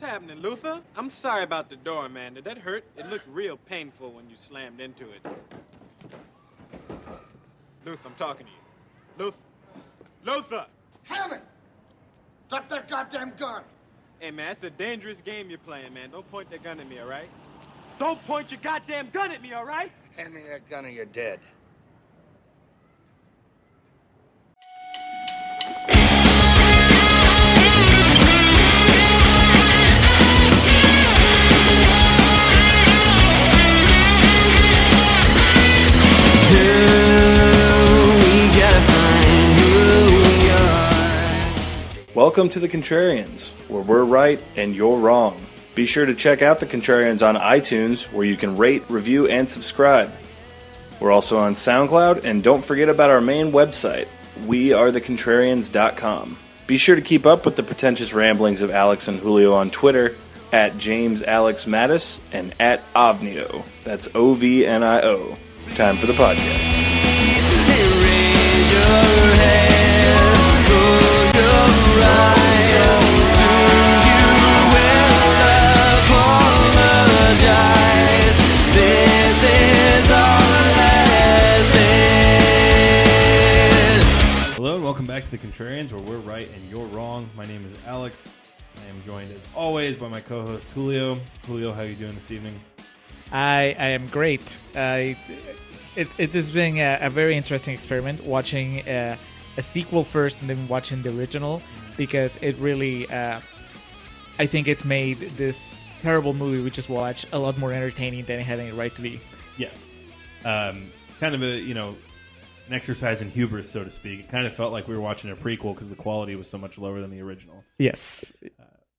What's happening, Luther? I'm sorry about the door, man. Did that hurt? It looked real painful when you slammed into it. Luther, I'm talking to you. Luther. Luther! Hammond! Drop that goddamn gun! Hey, man, it's a dangerous game you're playing, man. Don't point that gun at me, all right? Don't point your goddamn gun at me, all right? Hand me that gun or you're dead. Welcome to The Contrarians, where we're right and you're wrong. Be sure to check out The Contrarians on iTunes, where you can rate, review, and subscribe. We're also on SoundCloud, and don't forget about our main website, wearethecontrarians.com. Be sure to keep up with the pretentious ramblings of Alex and Julio on Twitter at James Alex Mattis and at Ovnio. That's O V N I O. Time for the podcast. Hello and welcome back to the Contrarians, where we're right and you're wrong. My name is Alex. I am joined as always by my co-host Julio. Julio, how are you doing this evening? I I am great. I it it has been a, a very interesting experiment watching a, a sequel first and then watching the original because it really uh, I think it's made this terrible movie we just watched a lot more entertaining than it had any right to be. Yes. Um, kind of a you know an exercise in hubris, so to speak. It kind of felt like we were watching a prequel because the quality was so much lower than the original. Yes,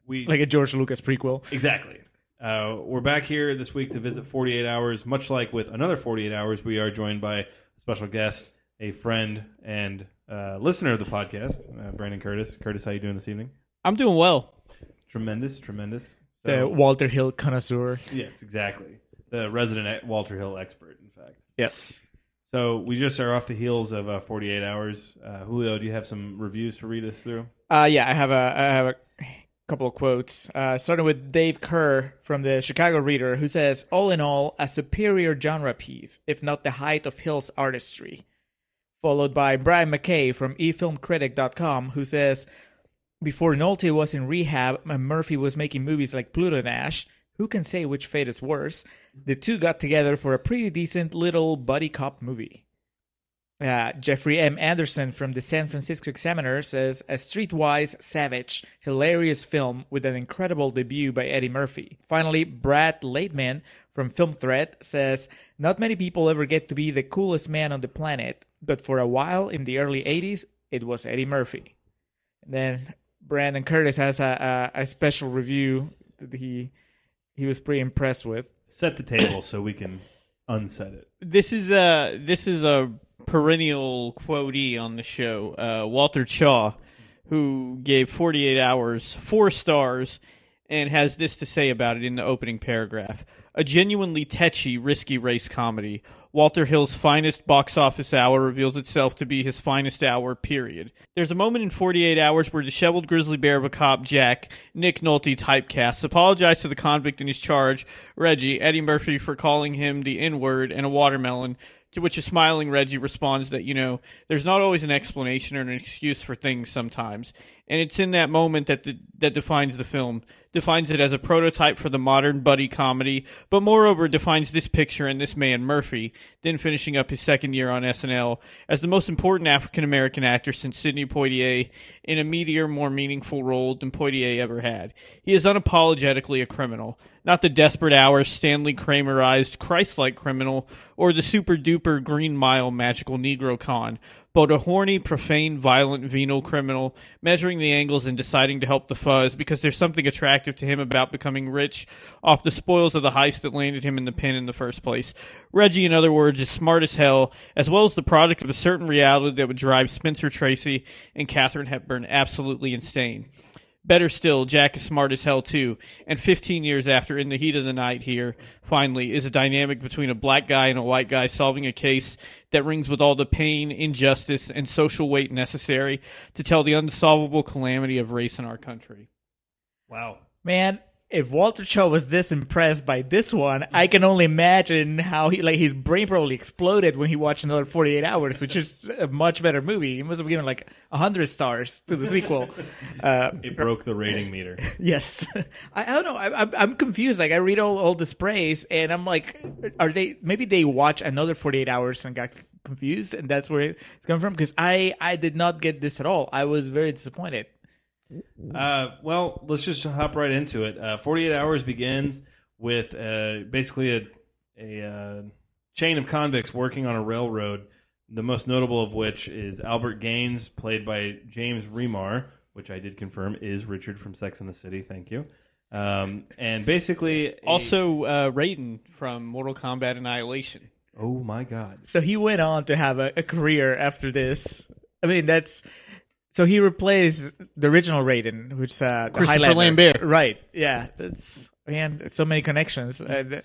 We like a George Lucas prequel. exactly. Uh, we're back here this week to visit 48 Hours. Much like with another 48 Hours, we are joined by a special guest, a friend and uh, listener of the podcast, uh, Brandon Curtis. Curtis, how you doing this evening? I'm doing well. Tremendous, tremendous. The Walter Hill connoisseur. Yes, exactly. The resident Walter Hill expert, in fact. Yes. So we just are off the heels of uh, 48 hours. Uh, Julio, do you have some reviews to read us through? Uh, yeah, I have a I have a couple of quotes. Uh, starting with Dave Kehr from the Chicago Reader, who says, "All in all, a superior genre piece, if not the height of Hill's artistry." Followed by Brian McKay from eFilmCritic.com, who says, "Before Nolte was in rehab and Murphy was making movies like Pluto Nash." Who can say which fate is worse? The two got together for a pretty decent little buddy cop movie. Uh, Jeffrey M. Anderson from the San Francisco Examiner says a streetwise, savage, hilarious film with an incredible debut by Eddie Murphy. Finally, Brad Laidman from Film Threat says not many people ever get to be the coolest man on the planet, but for a while in the early 80s, it was Eddie Murphy. And then Brandon Curtis has a, a, a special review that he he was pretty impressed with. Set the table so we can unset it. This is a this is a perennial quotee on the show, uh, Walter Chaw, who gave 48 Hours four stars and has this to say about it in the opening paragraph: a genuinely tetchy, risky race comedy. Walter Hill's finest box office hour reveals itself to be his finest hour, period. There's a moment in 48 Hours where disheveled grizzly bear of a cop, Jack, Nick Nolte typecasts, apologized to the convict in his charge, Reggie, Eddie Murphy, for calling him the N word and a watermelon, to which a smiling Reggie responds that, you know, there's not always an explanation or an excuse for things sometimes. And it's in that moment that the, that defines the film, defines it as a prototype for the modern buddy comedy, but moreover defines this picture and this man, Murphy, then finishing up his second year on SNL, as the most important African American actor since Sidney Poitier in a meatier, more meaningful role than Poitier ever had. He is unapologetically a criminal, not the desperate hours Stanley Kramerized Christ-like criminal or the super duper Green Mile magical Negro con, but a horny, profane, violent, venal criminal, measuring the angles and deciding to help the fuzz because there's something attractive to him about becoming rich off the spoils of the heist that landed him in the pen in the first place. Reggie, in other words, is smart as hell, as well as the product of a certain reality that would drive Spencer Tracy and Katharine Hepburn absolutely insane. Better still, Jack is smart as hell too, and 15 years after In the Heat of the Night here, finally, is a dynamic between a black guy and a white guy solving a case that rings with all the pain, injustice, and social weight necessary to tell the unsolvable calamity of race in our country. Wow. Man, if Walter Chaw was this impressed by this one, I can only imagine how he like his brain probably exploded when he watched another 48 hours, which is a much better movie. He must have given like 100 stars to the sequel. Uh, It broke the rating meter. yes, I, I don't know. I, I'm I'm confused. Like I read all all this praise, and I'm like, are they maybe they watch another 48 hours and got confused, and that's where it's coming from? Because I I did not get this at all. I was very disappointed. Uh, well, let's just hop right into it. Uh, 48 Hours begins with uh, basically a, a uh, chain of convicts working on a railroad, the most notable of which is Albert Gaines, played by James Remar, which I did confirm is Richard from Sex and the City. Thank you. Um, and basically, a- Also, uh, Raiden from Mortal Kombat Annihilation. oh my god, So he went on to have a, a career after this. I mean, that's so he replaced the original Raiden, which uh, the Christopher Highlander. Lambert. Right? Yeah, that's man, so many connections. Uh,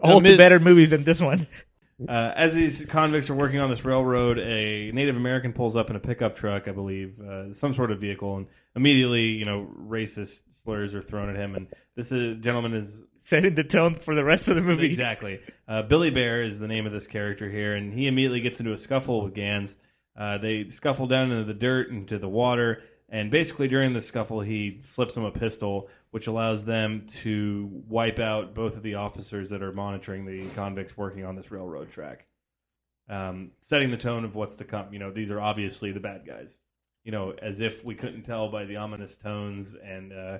all mid- better movies than this one. Uh, as these convicts are working on this railroad, a Native American pulls up in a pickup truck, I believe, uh, some sort of vehicle, and immediately, you know, racist slurs are thrown at him. And this is, gentleman is Setting the tone for the rest of the movie. exactly uh, Billy Bear is the name of this character here, and he immediately gets into a scuffle with Ganz. Uh, they scuffle down into the dirt, into the water, and basically during the scuffle, he slips them a pistol, which allows them to wipe out both of the officers that are monitoring the convicts working on this railroad track. Um, setting the tone of what's to come. You know, these are obviously the bad guys. You know, as if we couldn't tell by the ominous tones and uh,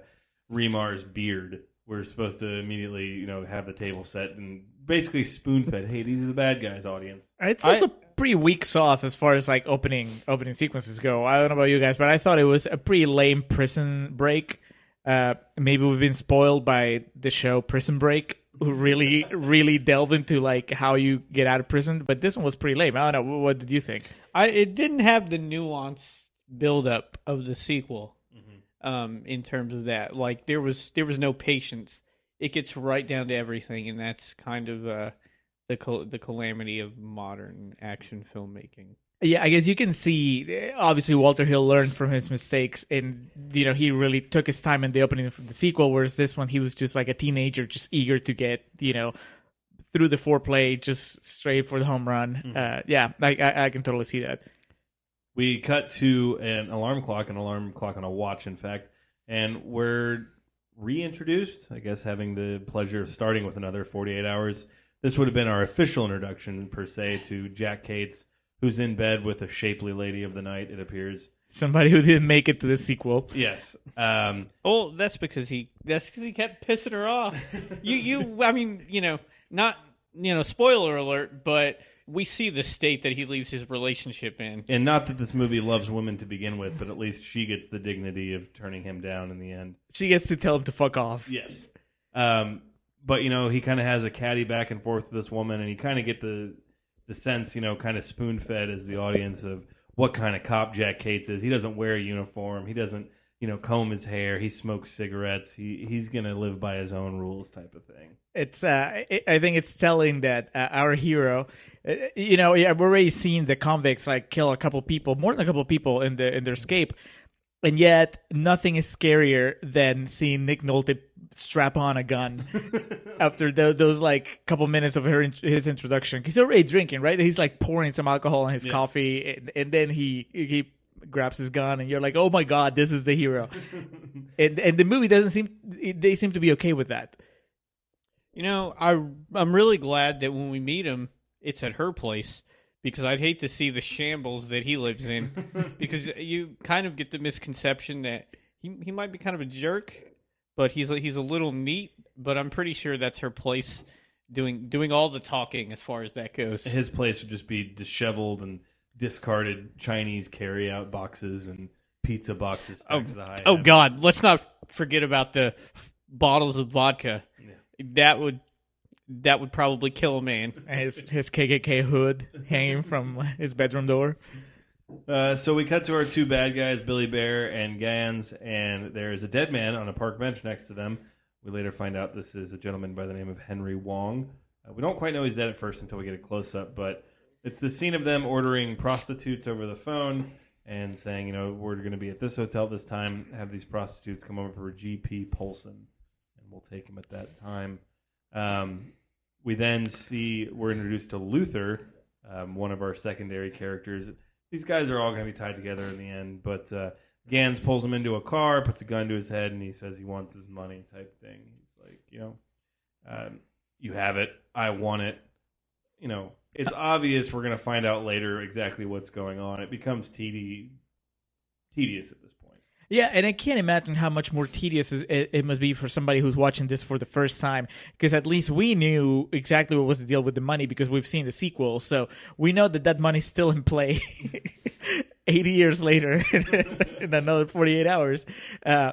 Remar's beard. We're supposed to immediately, you know, have the table set and basically spoon fed. Hey, these are the bad guys, audience. It's also pretty weak sauce as far as like opening opening sequences go. I don't know about you guys, but I thought it was a pretty lame prison break. Uh, maybe we've been spoiled by the show Prison Break, who really really delved into like how you get out of prison. But this one was pretty lame. I don't know. What did you think? I it didn't have the nuance buildup of the sequel. Um, in terms of that, like there was there was no patience. It gets right down to everything, and that's kind of uh, the cal- the calamity of modern action filmmaking. Yeah, I guess you can see. Obviously, Walter Hill learned from his mistakes, and you know he really took his time in the opening of the sequel. Whereas this one, he was just like a teenager, just eager to get you know through the foreplay, just straight for the home run. Uh, yeah, I, I, I can totally see that. We cut to an alarm clock, an alarm clock on a watch, in fact, and we're reintroduced. I guess having the pleasure of starting with another 48 hours. This would have been our official introduction, per se, to Jack Cates, who's in bed with a shapely lady of the night, it appears. Somebody who didn't make it to the sequel. Yes. Um, Oh, that's because he that's because he kept pissing her off. you you I mean you know not you know spoiler alert, but we see the state that he leaves his relationship in. and not that this movie loves women to begin with, but at least she gets the dignity of turning him down in the end. She gets to tell him to fuck off. Yes. Um, but you know, he kind of has a caddy back and forth with this woman, and you kind of get the the sense, you know, kind of spoon fed as the audience of what kind of cop Jack Cates is. He doesn't wear a uniform. He doesn't, you know, comb his hair. He smokes cigarettes. He he's gonna live by his own rules, type of thing. it's uh I- think it's telling that uh, our hero uh, you know yeah we're already seeing the convicts like kill a couple people more than a couple people in the in their escape and yet nothing is scarier than seeing nick nolte strap on a gun after tho- those like couple minutes of her his introduction. He's already drinking right? He's like pouring some alcohol in his coffee and, and then he he grabs his gun and you're like oh my god this is the hero. And and the movie doesn't seem they seem to be okay with that. You know, I I'm really glad that when we meet him, it's at her place because I'd hate to see the shambles that he lives in. Because you kind of get the misconception that he he might be kind of a jerk, but he's a, he's a little neat. But I'm pretty sure that's her place doing doing all the talking as far as that goes. His place would just be disheveled and discarded Chinese carry-out boxes and pizza boxes Oh, to the high oh end. God, let's not forget about the f- bottles of vodka. That would that would probably kill a man. his his KKK hood hanging from his bedroom door. Uh, so we cut to our two bad guys, Billy Bear and Ganz, and there is a dead man on a park bench next to them. We later find out this is a gentleman by the name of Henry Wong. Uh, we don't quite know he's dead at first until we get a close up, but it's the scene of them ordering prostitutes over the phone, and saying, you know, we're going to be at this hotel this time. Have these prostitutes come over for G.P. Polson, and we'll take him at that time. Um, we then see we're introduced to Luther, um, one of our secondary characters. These guys are all going to be tied together in the end, but uh, Ganz pulls him into a car, puts a gun to his head, and he says he wants his money, type thing. He's like, you know, um, you have it, I want it. You know, it's obvious we're going to find out later exactly what's going on. It becomes tedi- tedious at this point. Yeah, and I can't imagine how much more tedious it, must be for somebody who's watching this for the first time. Because at least we knew exactly what was the deal with the money because we've seen the sequel, so we know that that money's still in play. Eighty years later, in another forty-eight hours. Uh,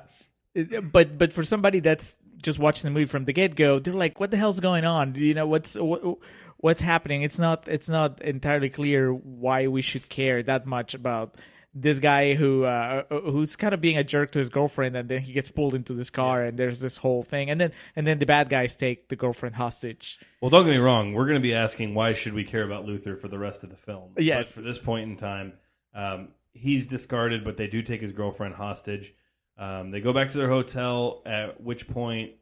but but for somebody that's just watching the movie from the get-go, they're like, "What the hell's going on? You know what's what, what's happening?" It's not it's not entirely clear why we should care that much about this guy who uh, who's kind of being a jerk to his girlfriend, and then he gets pulled into this car, and there's this whole thing, and then and then the bad guys take the girlfriend hostage. Well, don't get me wrong. We're going to be asking why should we care about Luther for the rest of the film. Yes. But for this point in time, um, he's discarded, but they do take his girlfriend hostage. Um, they go back to their hotel, at which point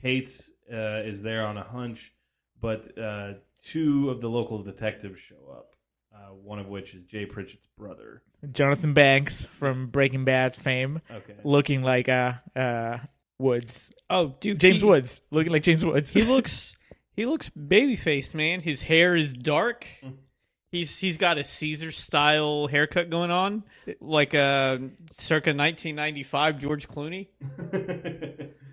Cates uh, is there on a hunch, but uh, two of the local detectives show up. Uh, one of which is Jay Pritchett's brother. Jonathan Banks from Breaking Bad fame, Okay. looking like uh, uh, Woods, Oh, dude, James he, Woods, looking like James Woods. He looks he looks baby faced, man. His hair is dark. He's he's got a Caesar style haircut going on, like a circa 1995 George Clooney.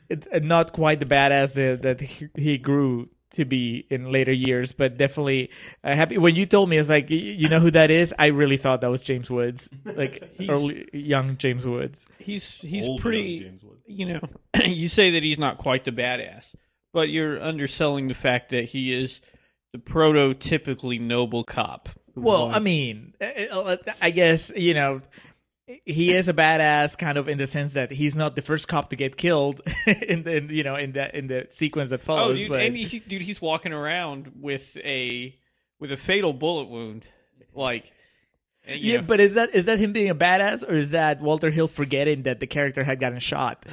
It- uh, not quite the badass that, that he, he grew to be in later years, but definitely uh, happy. When you told me, it's like, you know who that is? I really thought that was James Woods, like early young James Woods. He's he's Old pretty. James Woods. You know, you say that he's not quite the badass, but you're underselling the fact that he is the prototypically noble cop. Well, going- I mean, uh, I guess you know he is a badass, kind of in the sense that he's not the first cop to get killed in the in, you know in the in the sequence that oh, follows. dude, but and he, dude, he's walking around with a with a fatal bullet wound, like. and, yeah, know, but is that is that him being a badass, or is that Walter Hill forgetting that the character had gotten shot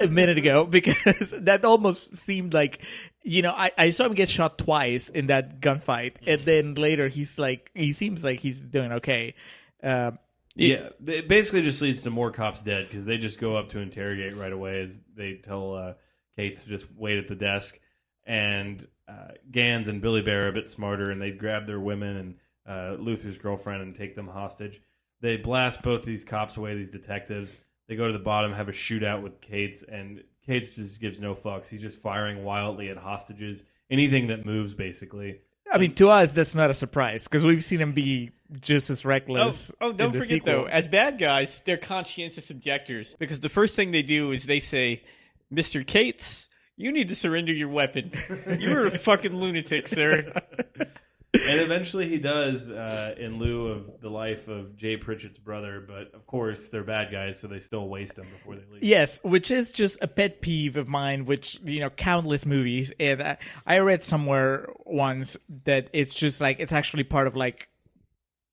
a minute ago? Because that almost seemed like, you know, I, I saw him get shot twice in that gunfight, and then later he's like, he seems like he's doing okay. Um, Yeah, it basically just leads to more cops dead because they just go up to interrogate right away as they tell uh, Cates to just wait at the desk. And uh, Ganz and Billy Bear are a bit smarter and they grab their women and uh, Luther's girlfriend and take them hostage. They blast both these cops away, these detectives. They go to the bottom, have a shootout with Cates, and Cates just gives no fucks. He's just firing wildly at hostages, anything that moves, basically. I mean, to us, that's not a surprise because we've seen him be just as Oh, reckless. oh, in don't forget sequel. though, as bad guys, they're conscientious objectors because the first thing they do is they say, "Mr. Cates, you need to surrender your weapon. You're a fucking lunatic, sir." and eventually he does uh, in lieu of the life of Jay Pritchett's brother. But of course, they're bad guys, so they still waste him before they leave. Yes, which is just a pet peeve of mine, which, you know, countless movies. And I, I read somewhere once that it's just like, it's actually part of like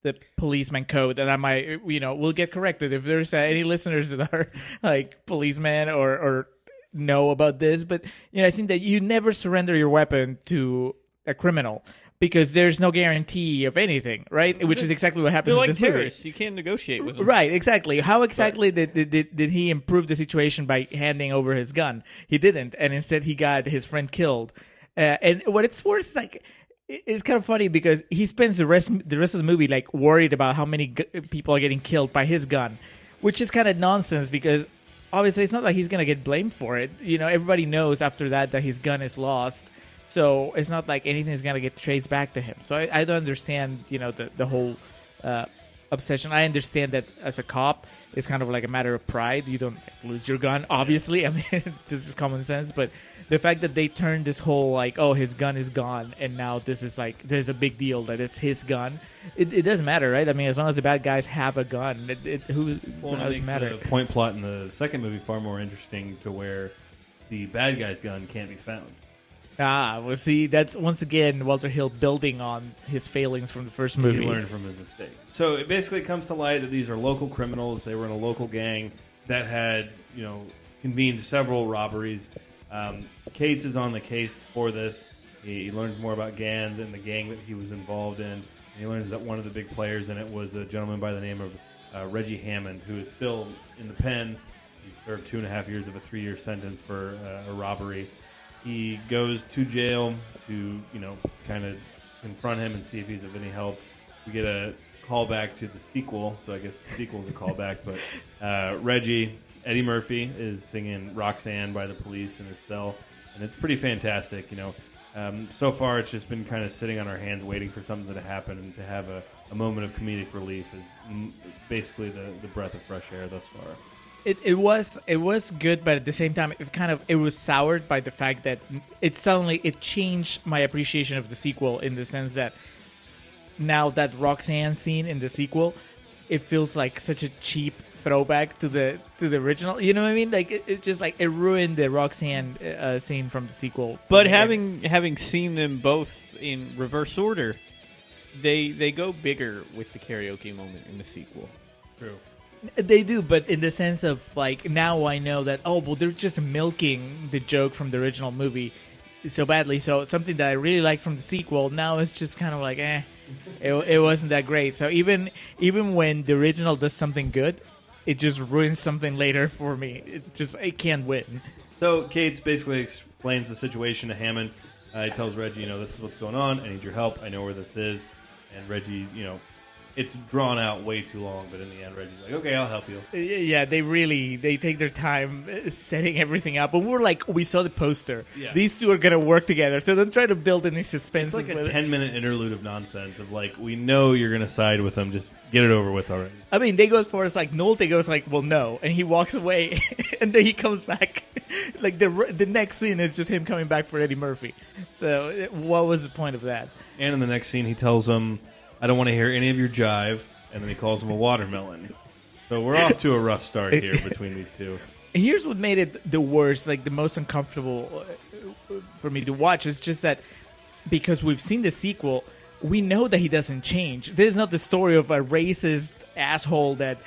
the policeman code. And I might, you know, we'll get corrected if there's uh, any listeners that are like policemen or, or know about this. But, you know, I think that you never surrender your weapon to a criminal. Because there's no guarantee of anything, right? Which is exactly what happened. They're in like terrorists. You can't negotiate with them. Right, exactly. How exactly did, did, did did he improve the situation by handing over his gun? He didn't, and instead he got his friend killed. Uh, and what it's worth, like, it's kind of funny because he spends the rest the rest of the movie like worried about how many people are getting killed by his gun, which is kind of nonsense because obviously it's not like he's gonna get blamed for it. You know, everybody knows after that that his gun is lost. So it's not like anything is gonna get traced back to him. So I, I don't understand, you know, the the whole uh, obsession. I understand that as a cop, it's kind of like a matter of pride. You don't lose your gun, obviously. I mean, this is common sense. But the fact that they turned this whole like, oh, his gun is gone, and now this is like, there's a big deal that it's his gun. It, it doesn't matter, right? I mean, as long as the bad guys have a gun, it, it, who, who Well, and it does makes matter? the point plot in the second movie far more interesting to where the bad guy's gun can't be found. Ah, well, see, that's once again Walter Hill building on his failings from the first movie. He learned from his mistakes. So it basically comes to light that these are local criminals. They were in a local gang that had, you know, convened several robberies. Um, Cates is on the case for this. He, he learns more about Ganz and the gang that he was involved in. And he learns that one of the big players in it was a gentleman by the name of uh, Reggie Hammond, who is still in the pen. He served two and a half years of a three-year sentence for uh, a robbery. He goes to jail to, you know, kind of confront him and see if he's of any help. We get a callback to the sequel, so I guess the sequel is a callback. But uh, Reggie, Eddie Murphy, is singing "Roxanne" by the Police in his cell, and it's pretty fantastic. You know, um, so far it's just been kind of sitting on our hands, waiting for something to happen, and to have a, a moment of comedic relief is basically the, the breath of fresh air thus far. It, it was it was good, but at the same time, it kind of it was soured by the fact that it suddenly it changed my appreciation of the sequel in the sense that now that Roxanne scene in the sequel, it feels like such a cheap throwback to the to the original. You know what I mean? Like it, it just like it ruined the Roxanne uh, scene from the sequel. But having having seen them both in reverse order, they they go bigger with the karaoke moment in the sequel. True. They do, but in the sense of like now I know that oh well they're just milking the joke from the original movie so badly. So something that I really liked from the sequel now it's just kind of like eh, it, it wasn't that great. So even even when the original does something good, it just ruins something later for me. It just it can't win. So Cates basically explains the situation to Hammond. Uh, he tells Reggie, you know, this is what's going on. I need your help. I know where this is. And Reggie, you know, it's drawn out way too long, but in the end, Reggie's like, okay, I'll help you. Yeah, they really they take their time uh, setting everything up, and we're like, we saw the poster. Yeah. These two are gonna work together, so don't try to build any suspense. It's like a 10 minute interlude of nonsense of like, we know you're going to side with them. Just get it over with already. I mean, they go as far as like Nolte goes like, well, no, and he walks away, and then he comes back. like the the next scene is just him coming back for Eddie Murphy. So uh, what was the point of that? And in the next scene, he tells them, I don't want to hear any of your jive. And then he calls him a watermelon. So we're off to a rough start here between these two. Here's what made it the worst, like the most uncomfortable uh, for me to watch. Is just that because we've seen the sequel, we know that he doesn't change. This is not the story of a racist asshole that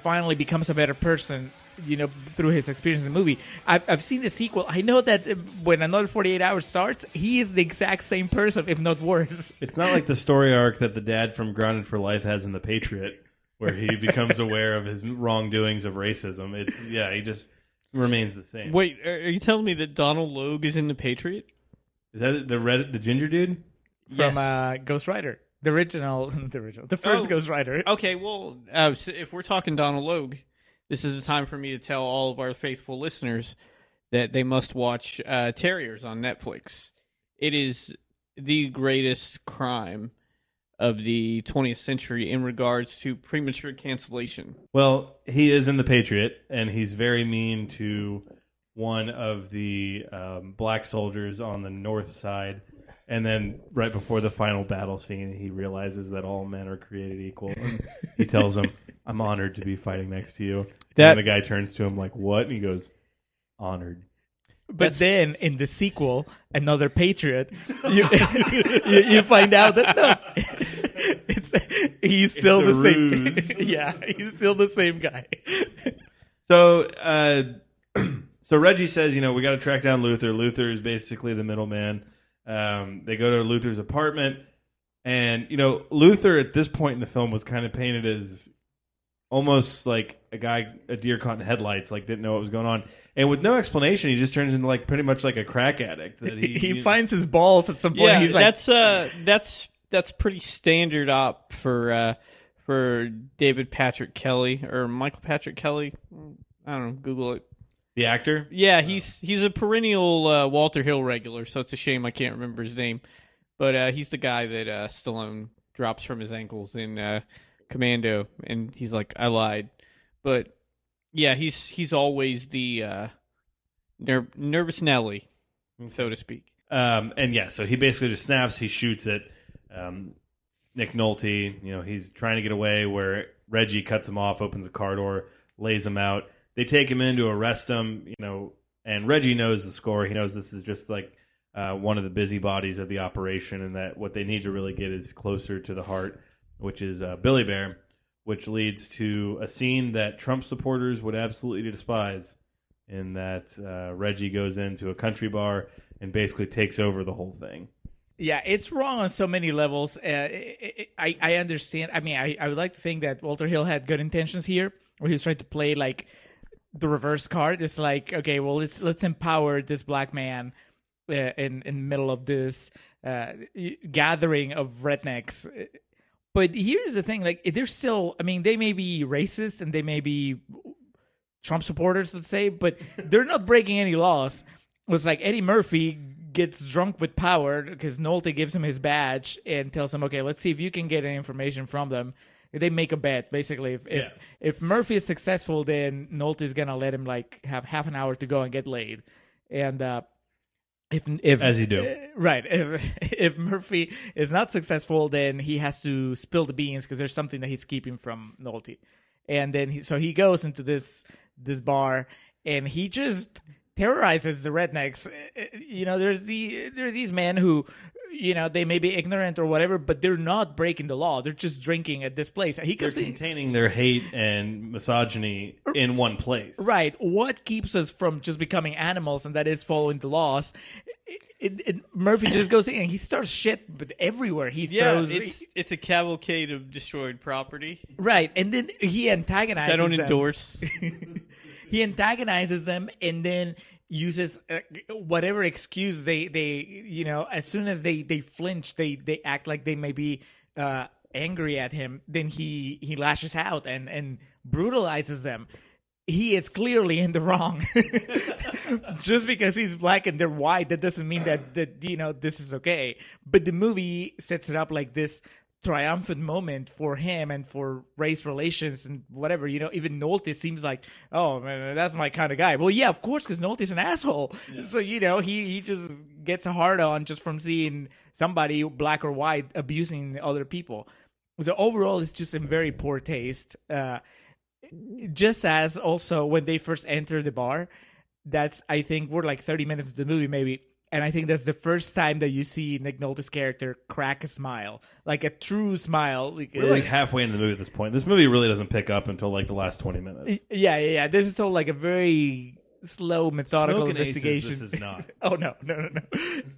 finally becomes a better person. You know, through his experience in the movie, I've, I've seen the sequel. I know that uh, when another 48 hours starts, he is the exact same person, if not worse. It's not like the story arc that the dad from Grounded for Life has in The Patriot, where he becomes aware of his wrongdoings of racism. It's yeah, he just remains the same. Wait, are are you telling me that Donald Logue is in the Patriot? Is that the red, the ginger dude? From uh, Ghost Rider, the original, the original, the first Oh. Ghost Rider. Okay, well, uh, so if we're talking Donald Logue, this is the time for me to tell all of our faithful listeners that they must watch uh, Terriers on Netflix. It is the greatest crime of the 20th century in regards to premature cancellation. Well, he is in The Patriot, and he's very mean to one of the um, black soldiers on the north side. And then, right before the final battle scene, he realizes that all men are created equal. He tells him, "I'm honored to be fighting next to you." That- and the guy turns to him like, "What?" And he goes, "Honored." But then in the sequel, another Patriot, you, you, you find out that no, it's he's still a the same. ruse. yeah, he's still the same guy. So, uh, so Reggie says, you know, we got to track down Luther. Luther is basically the middleman. Um, they go to Luther's apartment, and you know, Luther at this point in the film was kind of painted as almost like a guy, a deer caught in headlights, like didn't know what was going on, and with no explanation, he just turns into like pretty much like a crack addict. That he, He finds his balls at some point. Yeah, he's like, that's uh, that's that's pretty standard op for uh, for David Patrick Kelly or Michael Patrick Kelly. I don't know. Google it. the actor. Yeah, he's he's a perennial uh, Walter Hill regular, so it's a shame I can't remember his name. But uh, he's the guy that uh, Stallone drops from his ankles in uh, Commando, and he's like, "I lied." But yeah, he's he's always the uh, ner- nervous Nelly, so to speak. Um, and yeah, so he basically just snaps. He shoots at um, Nick Nolte. You know, he's trying to get away where Reggie cuts him off, opens the car door, lays him out. They take him in to arrest him. You know, and Reggie knows the score. He knows this is just like uh, one of the busybodies of the operation, and that what they need to really get is closer to the heart, which is uh, Billy Bear, which leads to a scene that Trump supporters would absolutely despise, in that uh, Reggie goes into a country bar and basically takes over the whole thing. Yeah, it's wrong on so many levels. Uh, I, I I understand. I mean, I, I would like to think that Walter Hill had good intentions here, where he was trying to play like the reverse card. It's like, okay, well, let's let's empower this black man uh, in in the middle of this uh, gathering of rednecks. But here's the thing: like, they're still. I mean, they may be racist and they may be Trump supporters, let's say, but they're not breaking any laws. It's like Eddie Murphy gets drunk with power because Nolte gives him his badge and tells him, "Okay, let's see if you can get any information from them." They make a bet basically. If if, Yeah. if Murphy is successful, then Nolte is gonna let him like have half an hour to go and get laid, and uh, if if As you do. uh, right if if Murphy is not successful, then he has to spill the beans because there's something that he's keeping from Nolte, and then he, so he goes into this this bar and he just terrorizes the rednecks. Uh, You know, there's the there are these men who, you know, they may be ignorant or whatever, but they're not breaking the law. They're just drinking at this place. He They're comes in, containing their hate and misogyny in one place. right. What keeps us from just becoming animals, and that is following the laws. It, it, Murphy just goes in and he starts shit, but everywhere he Yeah, throws. it's it's a cavalcade of destroyed property. right, and then he antagonizes. I don't them. endorse. he antagonizes them and then uses uh, whatever excuse they they you know as soon as they they flinch they they act like they may be uh angry at him then he he lashes out and and brutalizes them. He is clearly in the wrong. Just because he's black and they're white that doesn't mean that that you know this is okay. But the movie sets it up like this triumphant moment for him and for race relations and whatever you know even Nolte seems like oh man that's my kind of guy. Well yeah of course because Nolte's an asshole. So you know he he just gets a hard on just from seeing somebody black or white abusing other people. So overall it's just in very poor taste uh just as also when they first enter the bar that's i think we're like 30 minutes of the movie maybe and i think that's the first time that you see nick nolte's character crack a smile like a true smile like, We're like halfway into the movie at this point. This movie really doesn't pick up until like the last twenty minutes. yeah yeah yeah this is all like a very slow methodical Smoking Aces, investigation this is not. oh no no no no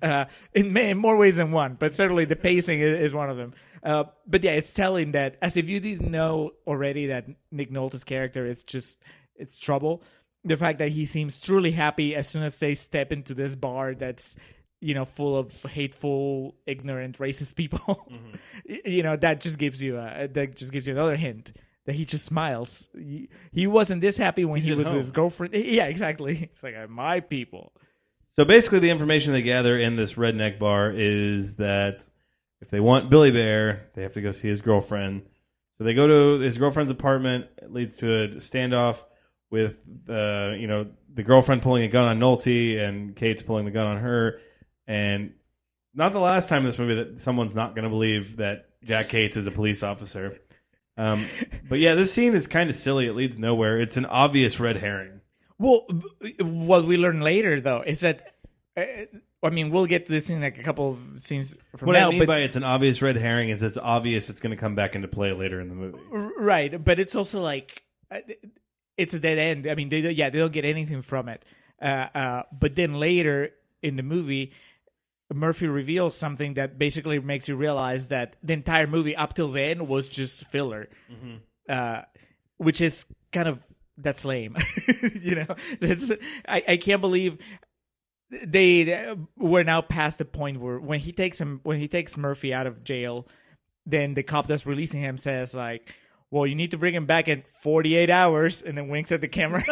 uh in, in more ways than one but certainly the pacing is, is one of them uh but yeah it's telling that as if you didn't know already that nick nolte's character is just it's trouble the fact that he seems truly happy as soon as they step into this bar that's you know full of hateful ignorant racist people. Y- you know that just gives you a that just gives you another hint that he just smiles. He, he wasn't this happy when He's he was with his girlfriend. Yeah exactly. It's like uh, my people. So basically, the information they gather in this redneck bar is that if they want Billy Bear, they have to go see his girlfriend. So they go to his girlfriend's apartment. It leads to a standoff with uh, you know the girlfriend pulling a gun on Nolte and Cates pulling the gun on her. And not the last time in this movie that someone's not going to believe that Jack Cates is a police officer. Um, but yeah, this scene is kind of silly. It leads nowhere. It's an obvious red herring. Well, what we learn later, though, is that uh, I mean, we'll get to this in like a couple of scenes from What now. I mean but by it's an obvious red herring is it's obvious it's going to come back into play later in the movie. Right, but it's also like uh, it's a dead end. I mean, they yeah, they don't get anything from it. Uh, uh, but then later in the movie, Murphy reveals something that basically makes you realize that the entire movie up till then was just filler, uh, which is kind of that's lame. you know, that's, I I can't believe they we're now past the point where when he takes him when he takes Murphy out of jail, then the cop that's releasing him says like, "Well, you need to bring him back in 48 hours," and then winks at the camera.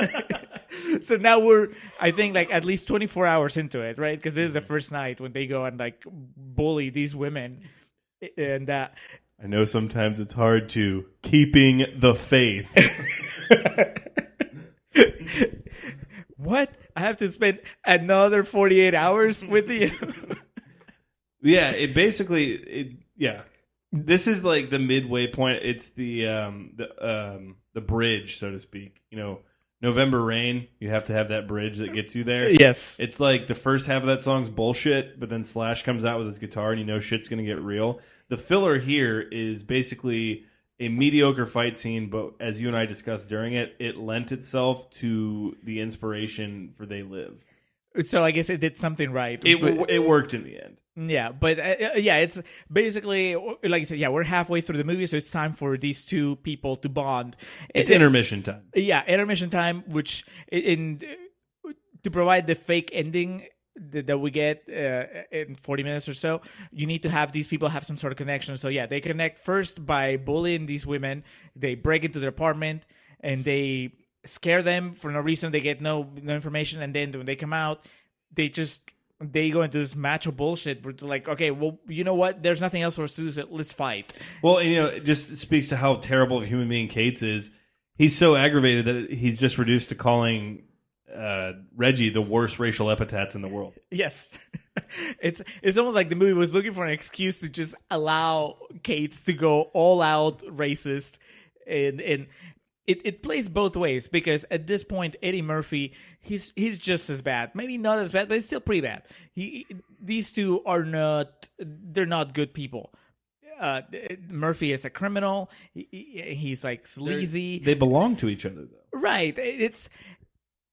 so now we're I think like at least 24 hours into it, right? Because this is the first night when they go and like bully these women, and uh, I know sometimes it's hard to keeping the faith. what I have to spend another 48 hours with you. yeah, it basically it yeah. This is like the midway point. It's the um the um the bridge, so to speak. You know, November Rain, you have to have that bridge that gets you there. Yes. It's like the first half of that song's bullshit, but then Slash comes out with his guitar and you know shit's going to get real. The filler here is basically a mediocre fight scene, but as you and I discussed during it, it lent itself to the inspiration for They Live. So I guess it did something right. It, But- it worked in the end. Yeah, but uh, uh, yeah, it's basically like I said. Yeah, we're halfway through the movie, so it's time for these two people to bond. It's It- intermission time. yeah, intermission time, which in to provide the fake ending that, that we get uh, in 40 minutes or so, you need to have these people have some sort of connection. So yeah, they connect first by bullying these women. They break into their apartment and they scare them for no reason. They get no no information, and then when they come out, they just they go into this match of bullshit. They're like, okay, well, you know what? There's nothing else for us to do. So let's fight. Well, and, you know, it just speaks to how terrible of a human being Cates is. He's so aggravated that he's just reduced to calling uh, Reggie the worst racial epithets in the world. Yes. it's it's almost like the movie was looking for an excuse to just allow Cates to go all out racist and and it, it plays both ways because at this point Eddie Murphy he's he's just as bad. Maybe not as bad, but it's still pretty bad. He these two are not they're not good people. Uh, Murphy is a criminal. He, he- he's like sleazy. They belong to each other, though. Right. It's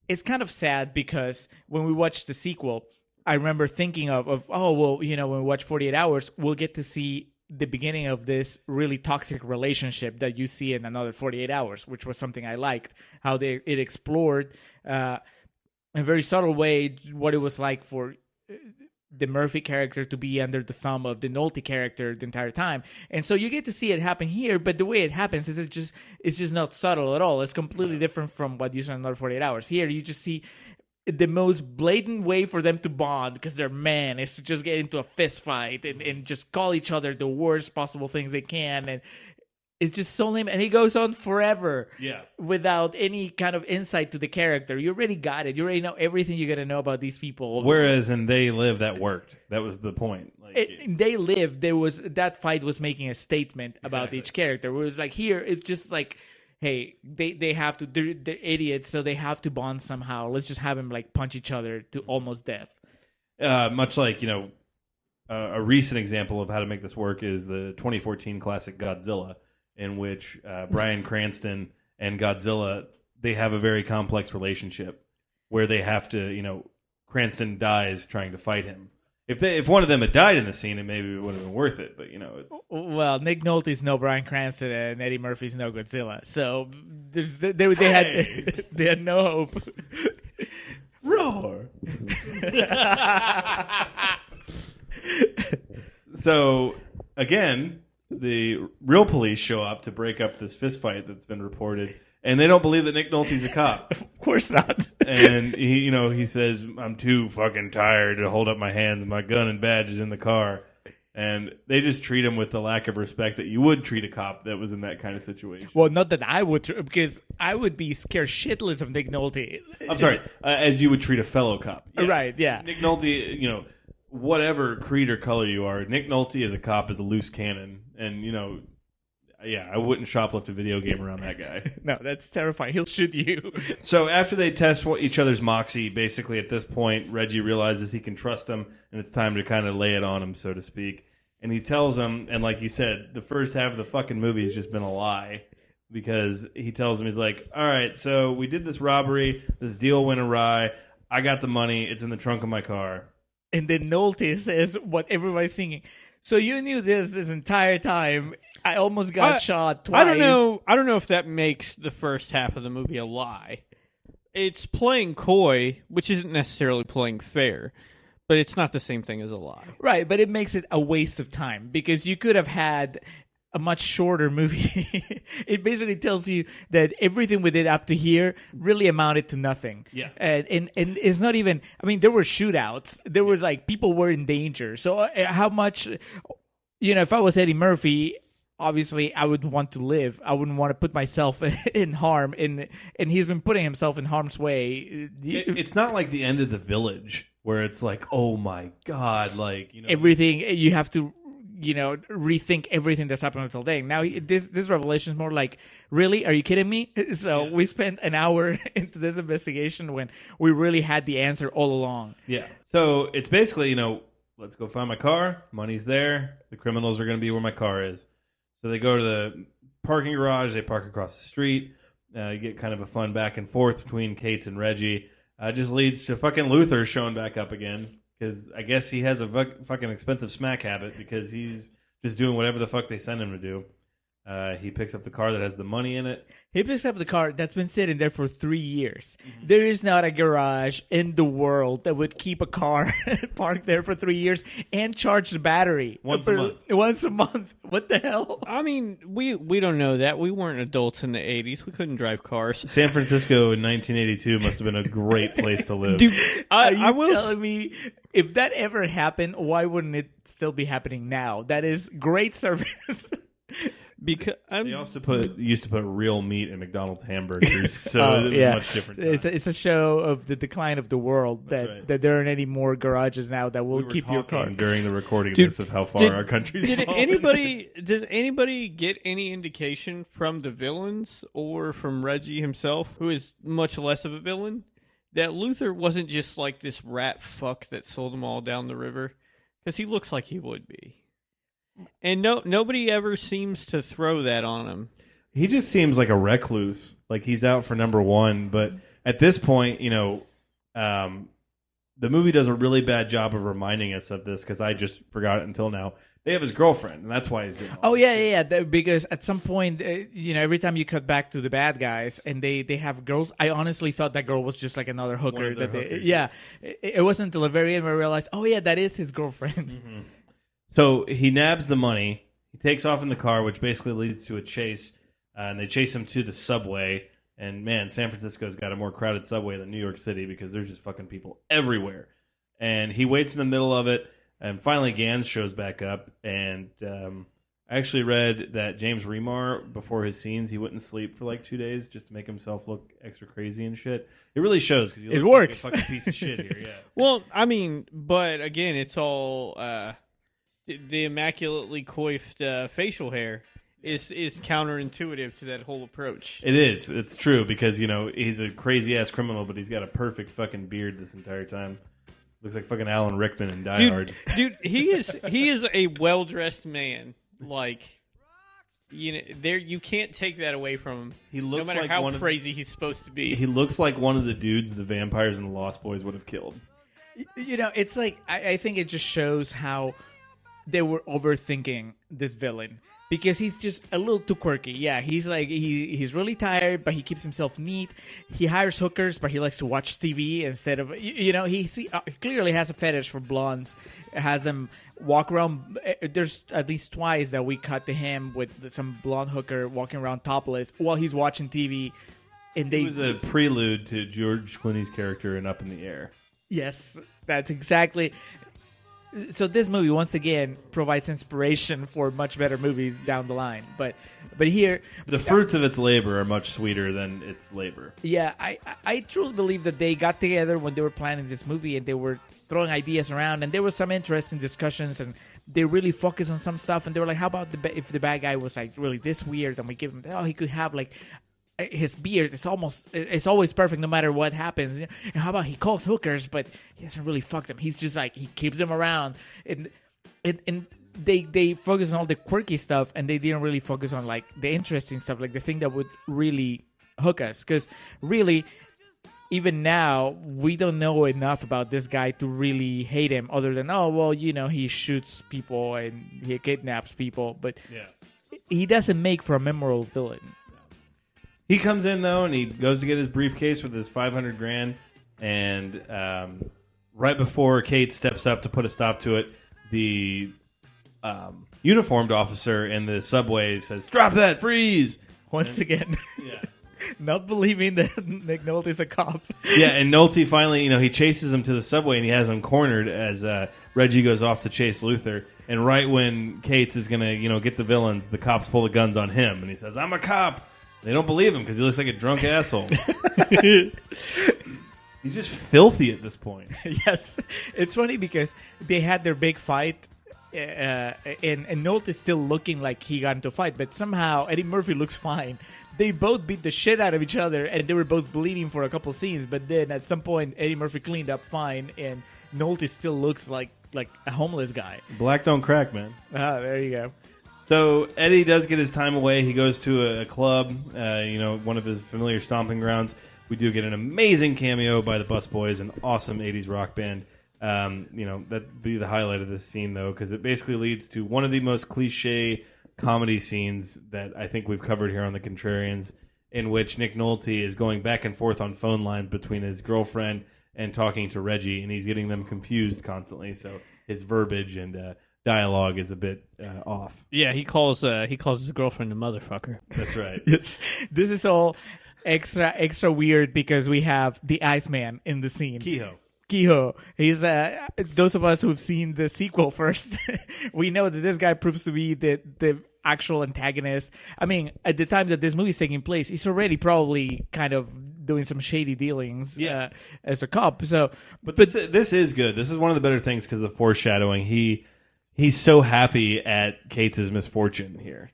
it's kind of sad because when we watch the sequel, I remember thinking of of oh well, you know, when we watch 48 hours, we'll get to see the beginning of this really toxic relationship that you see in another 48 hours, which was something I liked how they it explored uh in a very subtle way what it was like for uh, the Murphy character to be under the thumb of the Nolte character the entire time. And so you get to see it happen here, but the way it happens is it's just it's just not subtle at all. It's completely different from what you saw in another 48 hours. Here you just see the most blatant way for them to bond because they're men is to just get into a fist fight and, and just call each other the worst possible things they can and it's just so lame and he goes on forever Yeah. without any kind of insight to the character you already got it you already know everything you're gonna know about these people Whereas in They Live, that worked. That was the point. Like, it, they live there was that fight was making a statement about Exactly. each character it was like here it's just like hey they they have to they're, they're idiots so they have to bond somehow let's just have them like punch each other to almost death uh, much like you know, uh, a recent example of how to make this work is the 2014 classic Godzilla, in which uh, Bryan Cranston and Godzilla they have a very complex relationship where they have to, you know, Cranston dies trying to fight him. If they, if one of them had died in the scene, it maybe it would have been worth it. But you know, it's well nick nolte's no bryan cranston and eddie murphy's no godzilla so there's they, they, they had they had no hope roar. so again, the real police show up to break up this fist fight that's been reported, and they don't believe that Nick Nolte's a cop. of course not and he, you know, he says, "I'm too fucking tired to hold up my hands. My gun and badge is in the car." And they just treat him with the lack of respect that you would treat a cop that was in that kind of situation. well not that i would tr- because i would be scared shitless of nick nolte I'm sorry, uh, as you would treat a fellow cop. Yeah. Right, yeah. Nick Nolte, you know, whatever creed or color you are, Nick Nolte as a cop is a loose cannon, and you know, yeah, I wouldn't shoplift a video game around that guy. no that's terrifying he'll shoot you so after they test what- each other's moxie, basically at this point, Reggie realizes he can trust him, and it's time to kind of lay it on him, so to speak. And he tells him, and like you said, the first half of the fucking movie has just been a lie. Because he tells him, he's like, all right, so we did this robbery, this deal went awry, I got the money, it's in the trunk of my car. and then nolte says what everybody's thinking so you knew this this entire time i almost got I- shot twice I don't know. I don't know if that makes the first half of the movie a lie. It's playing coy, which isn't necessarily playing fair, but it's not the same thing as a lie. Right, but it makes it a waste of time because you could have had a much shorter movie. it basically tells you that everything we did up to here really amounted to nothing. Yeah. and and, and it's not even. I mean, there were shootouts. There was like people were in danger. So uh, how much? You know, if I was Eddie Murphy. Obviously, I would want to live. I wouldn't want to put myself in harm, and and he's been putting himself in harm's way. It- it's not like the end of the village where it's like, oh my god, like you know, everything you have to you know rethink everything that's happened until then. Now this this revelation is more like, really? Are you kidding me? So we spent an hour into this investigation when we really had the answer all along. Yeah. So it's basically, you know, let's go find my car. Money's there. The criminals are going to be where my car is. So they go to the parking garage. They park across the street. Uh, you get kind of a fun back and forth between Cates and Reggie. Uh, just leads to fucking Luther showing back up again because I guess he has a fuck- fucking expensive smack habit because he's just doing whatever the fuck they send him to do. Uh, he picks up the car that has the money in it. He picks up the car that's been sitting there for three years. There is not a garage in the world that would keep a car parked there for three years and charge the battery Once a month. Once a month. What the hell? I mean, we we don't know that. We weren't adults in the '80s. We couldn't drive cars. San Francisco in 1982 must have been a great place to live. Dude, I, Are you I will. telling me if that ever happened, why wouldn't it still be happening now? That is great service. because I'm, They also put used to put real meat in McDonald's hamburgers, so Oh, it was yeah. much different. It's a, it's a show of the decline of the world that, right. that there aren't any more garages now that will we keep your car. during the recording of Dude, this of how far did- our country's Did fallen. anybody does anybody get any indication from the villains or from Reggie himself, who is much less of a villain, that Luther wasn't just like this rat fuck that sold them all down the river? Because he looks like he would be. And no nobody ever seems to throw that on him. He just seems like a recluse. Like he's out for number one, but at this point, you know, um, the movie does a really bad job of reminding us of this because I just forgot it until now. They have his girlfriend, and that's why he's doing. all Oh yeah, shit. yeah, yeah. Because at some point, uh, you know, every time you cut back to the bad guys and they they have girls, I honestly thought that girl was just like another hooker. of their That they, hookers, yeah, it, it wasn't until the very end where I realized, oh yeah, that is his girlfriend. So he nabs the money. He takes off in the car, which basically leads to a chase, uh, and they chase him to the subway. And man, San Francisco's got a more crowded subway than New York City because there's just fucking people everywhere. And he waits in the middle of it, and finally Ganz shows back up. And um, I actually read that James Remar, before his scenes, he wouldn't sleep for like two days just to make himself look extra crazy and shit. It really shows because he looks works. like a fucking piece of shit here. Yeah. Well, I mean, but again, it's all uh, the, the immaculately coiffed uh, facial hair is is counterintuitive to that whole approach. It is. It's true because you know he's a crazy ass criminal, but he's got a perfect fucking beard this entire time. Looks like fucking Alan Rickman in Die Hard. Dude, dude, he is he is a well dressed man. Like, you know, there you can't take that away from him. He no looks matter like how one of- crazy he's supposed to be. He looks like one of the dudes the vampires and the Lost Boys would have killed. you know, it's like I, I think it just shows how they were overthinking this villain because he's just a little too quirky. Yeah, he's like he he's really tired, but he keeps himself neat. He hires hookers, but he likes to watch TV instead of you, you know he, he uh, clearly has a fetish for blondes. Has them walk around. uh, There's at least twice that we cut to him with some blonde hooker walking around topless while he's watching TV. And they He was a prelude to George Clooney's character in Up in the Air. Yes, that's exactly. So this movie once again provides inspiration for much better movies down the line. But but here, The fruits of its labor are much sweeter than its labor. yeah, I I- I truly believe that they got together when they were planning this movie and they were throwing ideas around and there was some interesting discussions and they really focused on some stuff and they were like, how about the if the bad guy was like really this weird and we give him oh he could have like Eh, his beard is almost eh, it's always perfect no matter what happens. And how about he calls hookers but he doesn't really fuck them. He's just like he keeps them around. And and, and they they focus on all the quirky stuff and they didn't really focus on like the interesting stuff like the thing that would really hook us. Because really even now we don't know enough about this guy to really hate him other than oh well you know he shoots people and he kidnaps people but Yeah. he doesn't make for a memorable villain He comes in though, and he goes to get his briefcase with his five hundred grand, and um, right before Cates steps up to put a stop to it, the um, uniformed officer in the subway says, "Drop that, freeze!" once again Yeah, not believing that Nick Nolte is a cop. yeah, and Nolte finally, you know, he chases him to the subway, and he has him cornered as uh, Reggie goes off to chase Luther. And right when Cates is gonna, you know, get the villains, the cops pull the guns on him, and he says, "I'm a cop." They don't believe him because he looks like a drunk asshole. He's just filthy at this point. yes, it's funny because they had their big fight uh, and and Nolte is still looking like he got into a fight, but somehow Eddie Murphy looks fine. They both beat the shit out of each other, and they were both bleeding for a couple scenes. But then at some point, Eddie Murphy cleaned up fine, and Nolte still looks like like a homeless guy. Black don't crack, man. Ah, there you go. So Eddie does get his time away. He goes to a, club, uh, you know, one of his familiar stomping grounds. We do get an amazing cameo by the Busboys, an awesome '80s rock band. Um, you know, that'd be the highlight of this scene, though, because it basically leads to one of the most cliche comedy scenes that I think we've covered here on the Contrarians, in which Nick Nolte is going back and forth on phone lines between his girlfriend and talking to Reggie, and he's getting them confused constantly. So his verbiage and uh, dialogue is a bit uh, off. Yeah, he calls uh, he calls his girlfriend a motherfucker. That's right. It's, this is all extra extra weird because we have the Iceman in the scene. Kehoe. Kehoe. He's uh, those of us who've seen the sequel first, we know that this guy proves to be the the actual antagonist. I mean, at the time that this movie is taking place, he's already probably kind of doing some shady dealings Yeah. uh, as a cop. So, But this, this is good. This is one of the better things because the foreshadowing. He he's so happy at Cates' misfortune here.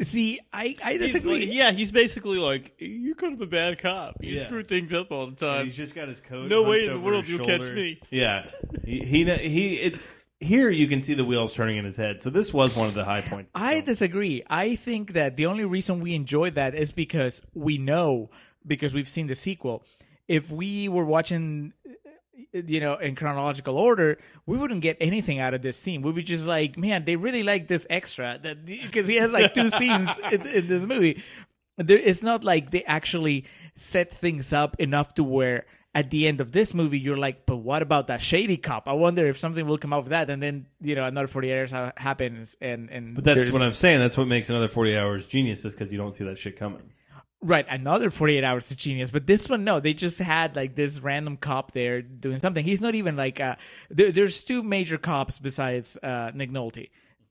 see, I I He's disagree. like- yeah, he's basically like, you're kind of a bad cop. You Yeah. screw things up all the And time. he's just got his coat. no way hunched in the over world his you'll catch shoulder. me. Yeah, he he, he it, here you can see the wheels turning in his head. So this was one of the high points. I disagree. I think that the only reason we enjoyed that is because we know because we've seen the sequel. If we were watching you know in chronological order, we wouldn't get anything out of this scene. We would be just like, man, they really like this extra that because he has like two scenes in, in this movie. There, it's not like they actually set things up enough to where at the end of this movie you're like, but what about that shady cop? I wonder if something will come out of that, and then you know another forty hours ha- happens, and and But that's what I'm saying. That's what makes another forty hours genius is because you don't see that shit coming. Right, another 48 hours to genius. But this one, no, they just had like this random cop there doing something. He's not even like, uh, there, there's two major cops besides uh, Nick Nolte.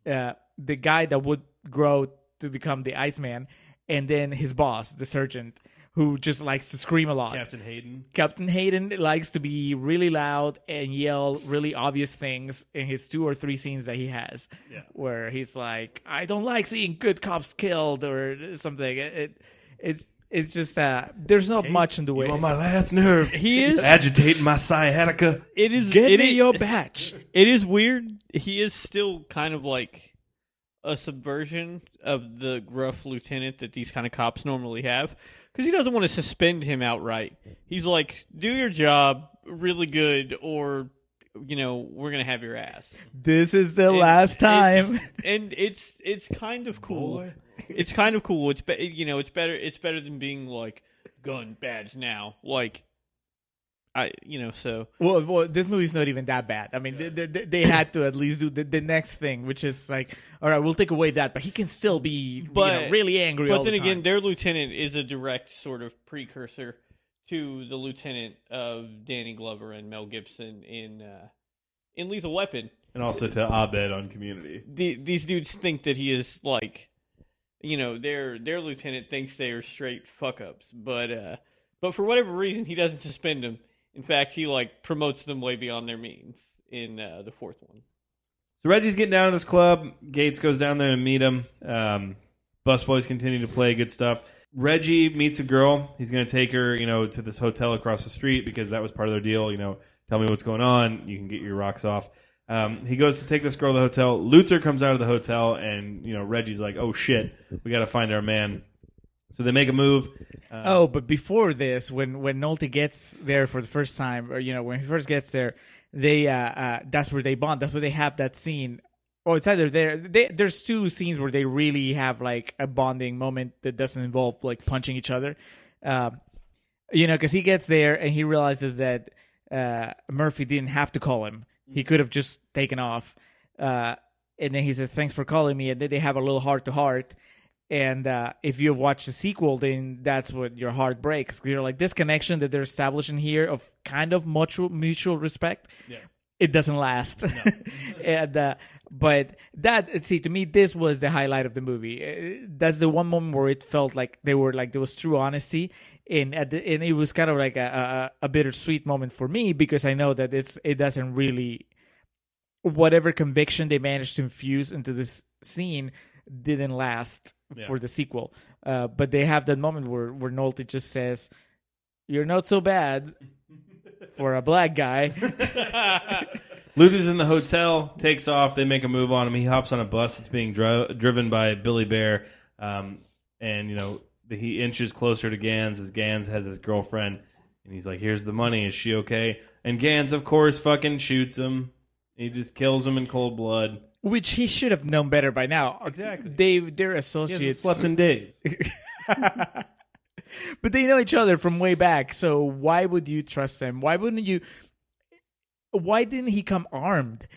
Uh, the guy that would grow to become the Iceman, and then his boss, the sergeant, who just likes to scream a lot. Captain Hayden. Captain Hayden likes to be really loud and yell really obvious things in his two or three scenes that he has, Yeah. where he's like, "I don't like seeing good cops killed" or something. It, it it's it's just that there's not much in the way. On my last nerve. He is- agitating my sciatica. It is. Get it me is- your batch. It is weird. He is still kind of like a subversion of the gruff lieutenant that these kind of cops normally have because he doesn't want to suspend him outright. He's like, "Do your job really good, or you know, we're gonna have your ass." This is the And last it's- time. and it's it's kind of cool. It's kind of cool. It's be, you know, it's better. It's better than being like gun badge now. Like, I you know so. Well, well, this movie's not even that bad. I mean, they, they, they had to at least do the, the next thing, which is like, all right, we'll take away that, but he can still be, you But- know, really angry. But all then the again, their lieutenant is a direct sort of precursor to the lieutenant of Danny Glover and Mel Gibson in uh, in Lethal Weapon. And also to Abed on Community. The, these dudes think that he is like, you know, their their lieutenant thinks they are straight fuck ups, but uh, but for whatever reason, he doesn't suspend them. In fact, he like promotes them way beyond their means in uh, the fourth one. So Reggie's getting down to this club. Cates goes down there to meet him. Um, Busboys continue to play good stuff. Reggie meets a girl. He's going to take her, you know, to this hotel across the street because that was part of their deal. You know, tell me what's going on. You can get your rocks off. Um, he goes to take this girl to the hotel. Luther comes out of the hotel, and you know Reggie's like, "Oh shit, we got to find our man." So they make a move. Uh, Oh, but before this, when when Nolte gets there for the first time, or you know, when he first gets there, they uh, uh that's where they bond. That's where they have that scene. Oh, it's either there. They, there's two scenes where they really have like a bonding moment that doesn't involve like punching each other. Uh, you know, because he gets there and he realizes that uh, Murphy didn't have to call him. He could have just taken off. Uh, and then he says, "Thanks for calling me." And then they have a little heart to heart. And uh, if you've watched the sequel, then that's what your heart breaks. you're like this connection that they're establishing here of kind of mutual mutual respect. Yeah. It doesn't last. and uh, but that see to me this was the highlight of the movie. Uh, That's the one moment where it felt like they were like there was true honesty. And at the, and it was kind of like a, a a bittersweet moment for me because I know that it's it doesn't really whatever conviction they managed to infuse into this scene didn't last Yeah. for the sequel. Uh, but they have that moment where where Nolte just says, "You're not so bad for a black guy." Luther's in the hotel, takes off. They make a move on him. He hops on a bus that's being dri- driven by Billy Bear, um, and you know he inches closer to Ganz as Ganz has his girlfriend, and he's like, "Here's the money. Is she okay?" And Ganz, of course, fucking shoots him. He just kills him in cold blood. Which he should have known better by now. Exactly. They they're He hasn't associates. slept in days. but they know each other from way back. So why would you trust them? Why wouldn't you? Why didn't he come armed?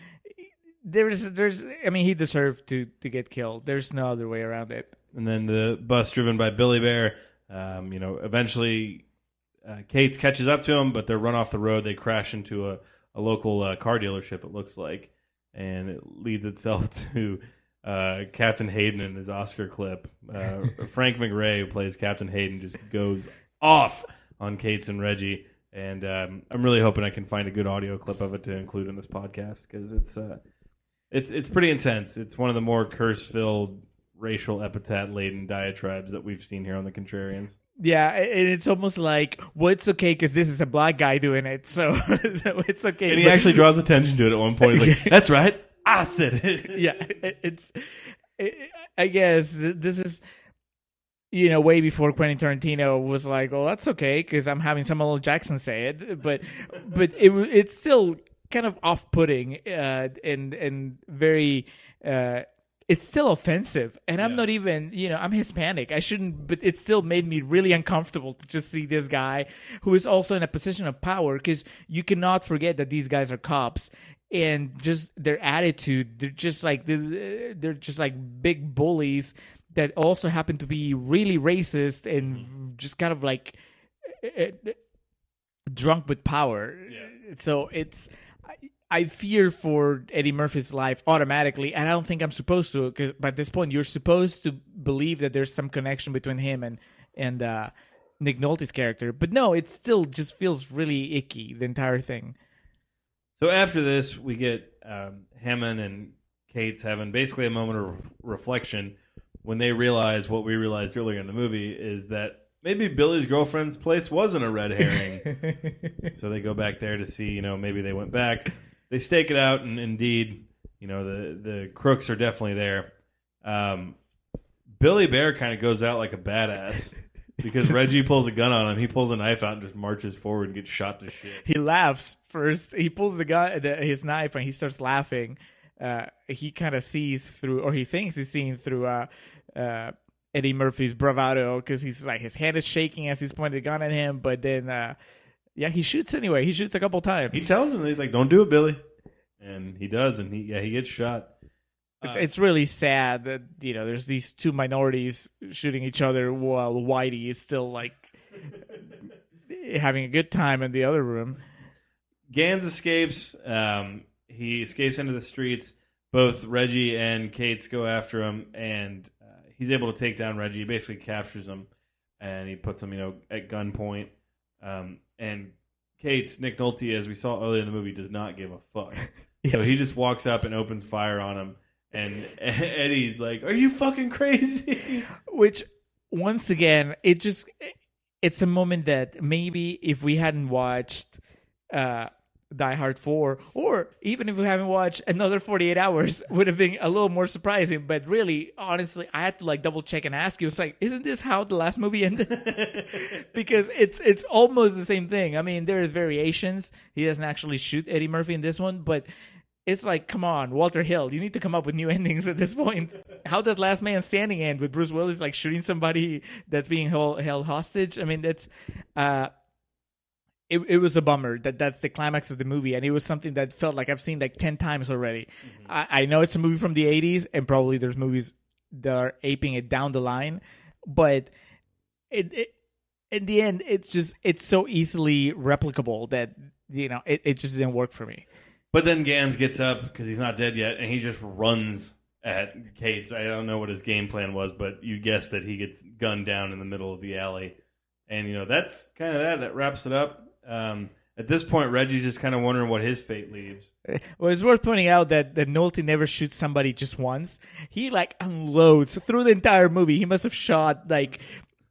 There's, there's. I mean, he deserved to to get killed. There's no other way around it. and then the bus driven by Billy Bear. Um, you know, eventually, uh, catches up to him, but they're run off the road. They crash into a, a local uh, car dealership. It looks like, and it leads itself to uh, Captain Hayden in his Oscar clip. Uh, Frank McRae, who plays Captain Hayden, just goes off on Cates and Reggie. And um, I'm really hoping I can find a good audio clip of it to include in this podcast because it's uh, it's it's pretty intense. It's one of the more curse filled, racial epithet laden diatribes that we've seen here on the Contrarians. Yeah, and it's almost like, well, it's okay because this is a black guy doing it, so, so it's okay. And he But- actually draws attention to it at one point. He's like, "That's right, It." yeah, it, it's. It, I guess this is, you know, way before Quentin Tarantino was like, "Oh, that's okay," because I'm having Samuel L. Jackson say it, but but it it's still kind of off-putting uh, and and very. Uh, it's still offensive, and I'm Yeah. not even, you know, I'm Hispanic. I shouldn't, but it still made me really uncomfortable to just see this guy who is also in a position of power because you cannot forget that these guys are cops and just their attitude they're just like they're just like big bullies that also happen to be really racist and just kind of like eh, eh, drunk with power so it's I, I fear for Eddie Murphy's life automatically, and I don't think I'm supposed to. Because by this point, you're supposed to believe that there's some connection between him and and uh, Nick Nolte's character, but no, it still just feels really icky. The entire thing. So after this, we get um, Hammond and Cates having basically a moment of reflection when they realize what we realized earlier in the movie is that maybe Billy's girlfriend's place wasn't a red herring. so they go back there to see, you know, maybe they went back. They stake it out, and indeed, you know, the the crooks are definitely there. Um, Billy Bear kind of goes out like a badass because Reggie pulls a gun on him. He pulls a knife out and just marches forward and gets shot to shit. he laughs first. He pulls the gun, the, his knife, and he starts laughing. Uh, he kind of sees through, or he thinks he's seeing through uh, uh, Eddie Murphy's bravado because he's like his hand is shaking as he's pointing the gun at him. But then, uh, yeah, he shoots anyway. He shoots a couple times. He tells him, he's like, "Don't do it, Billy," and he does, and he yeah he gets shot. It's, it's really sad that you know there's these two minorities shooting each other while Whitey is still like having a good time in the other room. Ganz escapes. Um, he escapes into the streets. Both Reggie and Cates go after him, and uh, he's able to take down Reggie. He basically captures him, and he puts him, you know, at gunpoint. Um, and Cates, Nick Nolte, as we saw earlier in the movie, does not give a fuck. So he just walks up and opens fire on him. And Eddie's like, "Are you fucking crazy?" which once again it just it's a moment that maybe if we hadn't watched uh Die Hard 4 or even if we haven't watched another 48 hours would have been a little more surprising. But really honestly I had to like double check and ask you. It's like isn't this how the last movie ended? Because it's it's almost the same thing. I mean there's variations. He doesn't actually shoot Eddie Murphy in this one but it's like, come on, Walter Hill, you need to come up with new endings at this point. How does Last Man Standing end with Bruce Willis like shooting somebody that's being held, held hostage? I mean, that's uh, it. It was a bummer that that's the climax of the movie, and it was something that felt like I've seen like ten times already. I, I know it's a movie from the '80s, and probably there's movies that are aping it down the line, but it, it in the end, it's just it's so easily replicable that you know it, it just didn't work for me. But then Ganz gets up because he's not dead yet, and he just runs at Cates. I don't know what his game plan was, but you guessed that he gets gunned down in the middle of the alley, and you know that's kind of that. That wraps it up. Um, At this point, Reggie's just kind of wondering what his fate leaves. Well, it's worth pointing out that that Nolte never shoots somebody just once. He like unloads through the entire movie. He must have shot like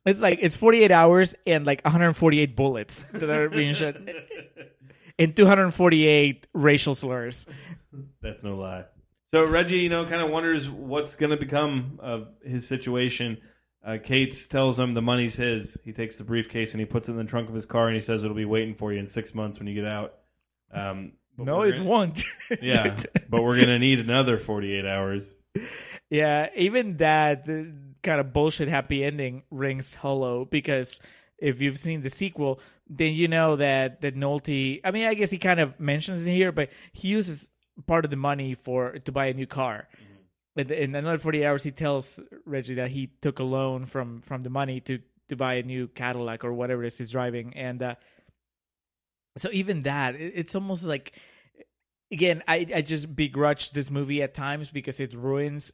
it's like it's 48 hours and like 148 bullets that are being shot, and 248 racial slurs. That's no lie. So Reggie, you know, kind of wonders what's going to become of his situation. Uh, Cates tells him the money's his. He takes the briefcase and he puts it in the trunk of his car and he says it'll be waiting for you in six months when you get out. Um, No, it gonna- won't. Yeah, but we're gonna need another forty-eight hours. Yeah, even that kind of bullshit happy ending rings hollow because if you've seen the sequel, then you know that that Nolte. I mean, I guess he kind of mentions it here, but he uses part of the money for to buy a new car. In, in another forty hours, he tells Reggie that he took a loan from from the money to to buy a new Cadillac or whatever it is he's driving, and uh, so even that, it, it's almost like again, I, I just begrudge this movie at times because it ruins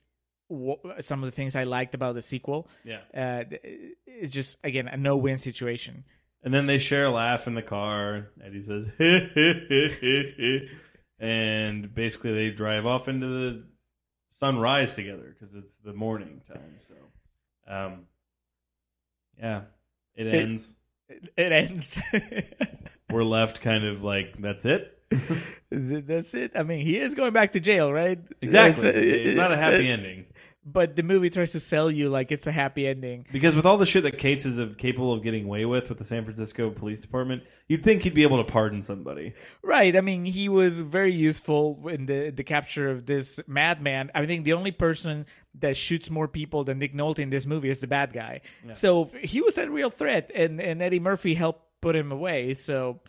some of the things I liked about the sequel. Yeah, Uh, it's just again a no-win situation. And then they share a laugh in the car. Eddie says, and basically they drive off into the sunrise together because it's the morning time. So, um, yeah, it It- ends. It, it ends. We're left kind of like that's it. That's it. I mean, he is going back to jail, right? Exactly. It's, It's not a happy ending. But the movie tries to sell you like it's a happy ending. Because with all the shit that Cates is of- capable of getting away with with the San Francisco Police Department, you'd think he'd be able to pardon somebody. Right. I mean, he was very useful in the the capture of this madman. I think the only person that shoots more people than Nick Nolte in this movie is the bad guy. So he was a real threat, and and Eddie Murphy helped put him away. So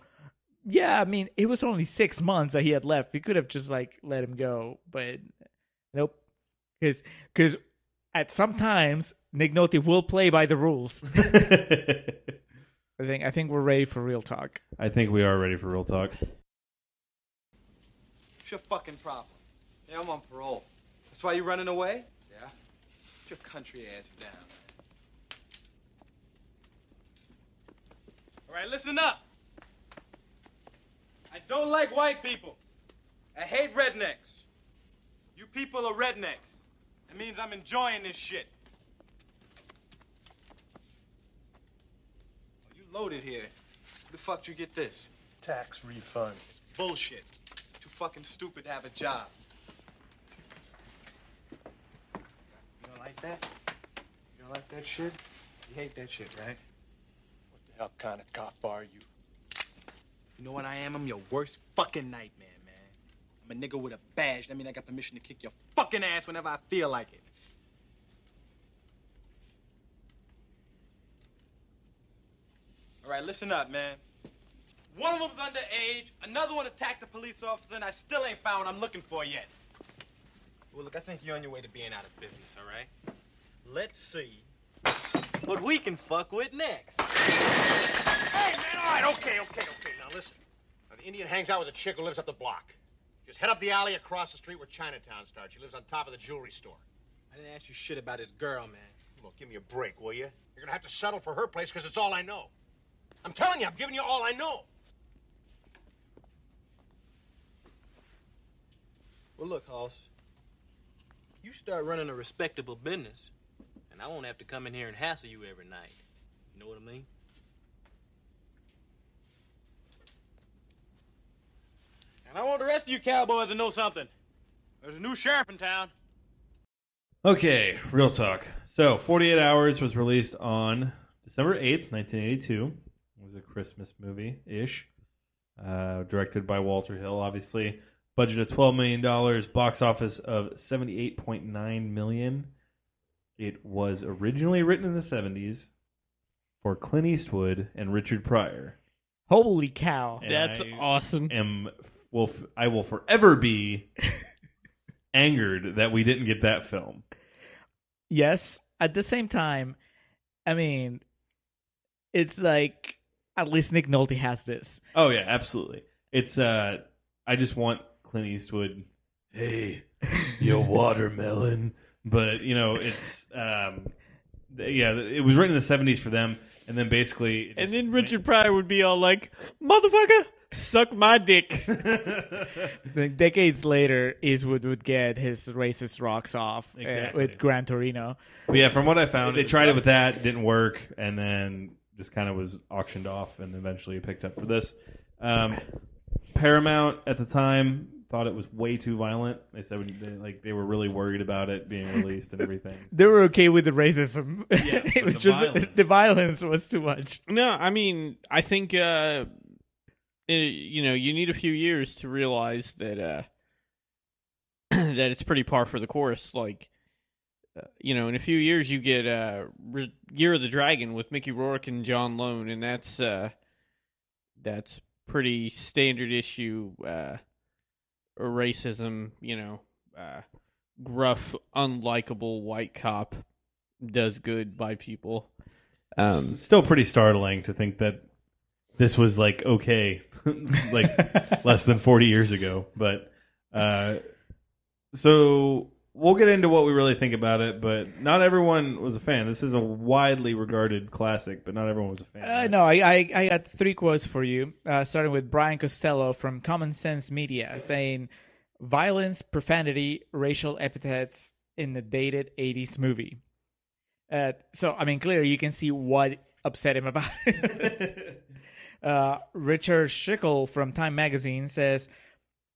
yeah, I mean, it was only six months that he had left. He could have just like let him go, but. Because because at some times Nick Nolte will play by the rules. I think I think we're ready for real talk. I think we are ready for real talk. What's your fucking problem? Yeah, I'm on parole. That's why you're running away? Yeah. Put your country ass down. All right, listen up. I don't like white people. I hate rednecks. You people are rednecks. That means I'm enjoying this shit. Oh, you loaded here. Where the fuck did you get this? Tax refund. Bullshit. Too fucking stupid to have a job. You don't like that? You don't like that shit? You hate that shit, right? What the hell kind of cop are you? You know what I am? I'm your worst fucking nightmare, man. I'm a nigga with a badge. That means I got permission to kick your fucking ass whenever I feel like it. All right, listen up, man. One of them's underage, another one attacked a police officer, and I still ain't found what I'm looking for yet. Well, look, I think you're on your way to being out of business, all right? Let's see what we can fuck with next. Hey, man, all right, okay, okay, okay. Now listen. Now, the Indian hangs out with a chick who lives up the block. Just head up the alley across the street where Chinatown starts. She lives on top of the jewelry store. I didn't ask you shit about his girl, man. Look, give me a break, will you? You're gonna have to settle for her place because it's all I know. I'm telling you, I'm giving you all I know. Well, look, Hoss. You start running a respectable business, and I won't have to come in here and hassle you every night. You know what I mean? And I want the rest of you cowboys to know something. There's a new sheriff in town. Okay, real talk. So, 48 Hours was released on December 8th, 1982. It was a Christmas movie ish. Uh, directed by Walter Hill, obviously. Budget of $12 million, box office of 78.9 million. It was originally written in the 70s for Clint Eastwood and Richard Pryor. Holy cow! And That's I awesome. Am will f- I will forever be angered that we didn't get that film. Yes. At the same time, I mean, it's like at least Nick Nolte has this. Oh yeah, absolutely. It's uh I just want Clint Eastwood. Hey, you watermelon. But you know, it's um yeah, it was written in the 70s for them and then basically And then Richard Pryor would be all like, "Motherfucker, Suck my dick. Decades later, Eastwood would get his racist rocks off uh, with Gran Torino. But yeah, from what I found, they tried it with that, didn't work, and then just kind of was auctioned off, and eventually picked up for this. Um, Paramount at the time thought it was way too violent. They said they, like they were really worried about it being released and everything. They were okay with the racism. but it was the just violence. the violence was too much. No, I mean, I think uh, it, you know you need a few years to realize that uh, that it's pretty par for the course. Like, uh, you know, in a few years you get uh, Re- Year of the Dragon with Mickey Rourke and John Lone, and that's uh, that's pretty standard issue uh, racism. You know, uh, gruff, unlikable white cop does good by people. Um, Still pretty startling to think that this was like okay, like less than forty years ago. But uh, so we'll get into what we really think about it. But not everyone was a fan. This is a widely regarded classic, but not everyone was a fan. Uh, no, I, I I got three quotes for you, uh, starting with Brian Costello from Common Sense Media, saying, "Violence, profanity, racial epithets in the dated '80s movie." Uh, so, I mean, clearly you can see what upset him about it. uh, Richard Schickel from Time Magazine says,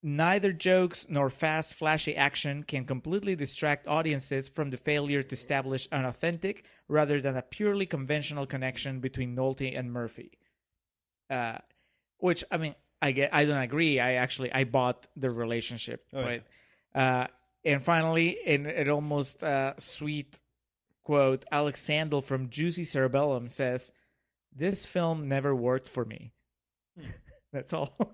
Neither jokes nor fast, flashy action can completely distract audiences from the failure to establish an authentic rather than a purely conventional connection between Nolte and Murphy. Uh, which I mean, I get, I don't agree. I actually I bought the relationship, Oh, but uh, and finally, in an almost uh, sweet quote, Alex Sandell from Juicy Cerebellum says, "This film never worked for me." That's all.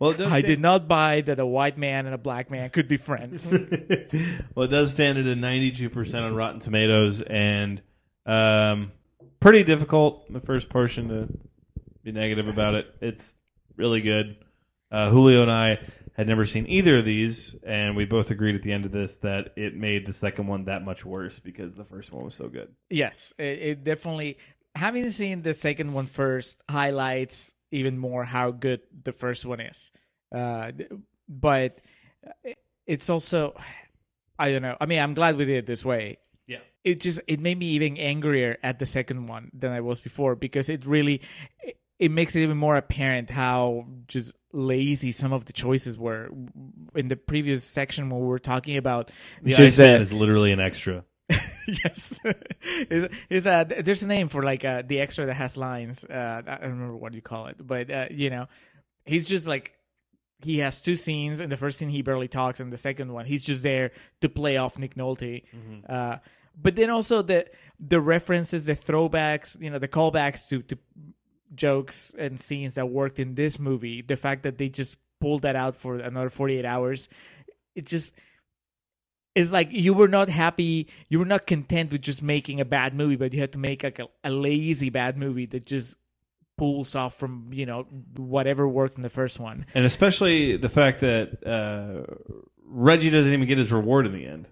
Well, does I stand- did not buy that a white man and a black man could be friends. well, it does stand at a 92% on Rotten Tomatoes, and um, pretty difficult the first portion to be negative about it. It's really good. Uh, Julio and I had never seen either of these, and we both agreed at the end of this that it made the second one that much worse because the first one was so good. yes, it, it definitely. Having seen the second one first highlights even more how good the first one is. Uh, but it's also, I don't know. I mean, I'm glad we did it this way. Yeah. It just it made me even angrier at the second one than I was before because it really it, makes it even more apparent how just lazy some of the choices were in the previous section when we were talking about The just Iceman uh, is literally an extra. yes, is is uh, there's a name for like uh, the extra that has lines. Uh, I don't remember what you call it, but uh, you know, he's just like he has two scenes. and the first scene, he barely talks, and the second one, he's just there to play off Nick Nolte. Uh, but then also the the references, the throwbacks, you know, the callbacks to to jokes and scenes that worked in this movie. The fact that they just pulled that out for another 48 hours, it just it's like you were not happy you were not content with just making a bad movie but you had to make like a, a lazy bad movie that just pulls off from you know whatever worked in the first one And especially the fact that uh, Reggie doesn't even get his reward in the end.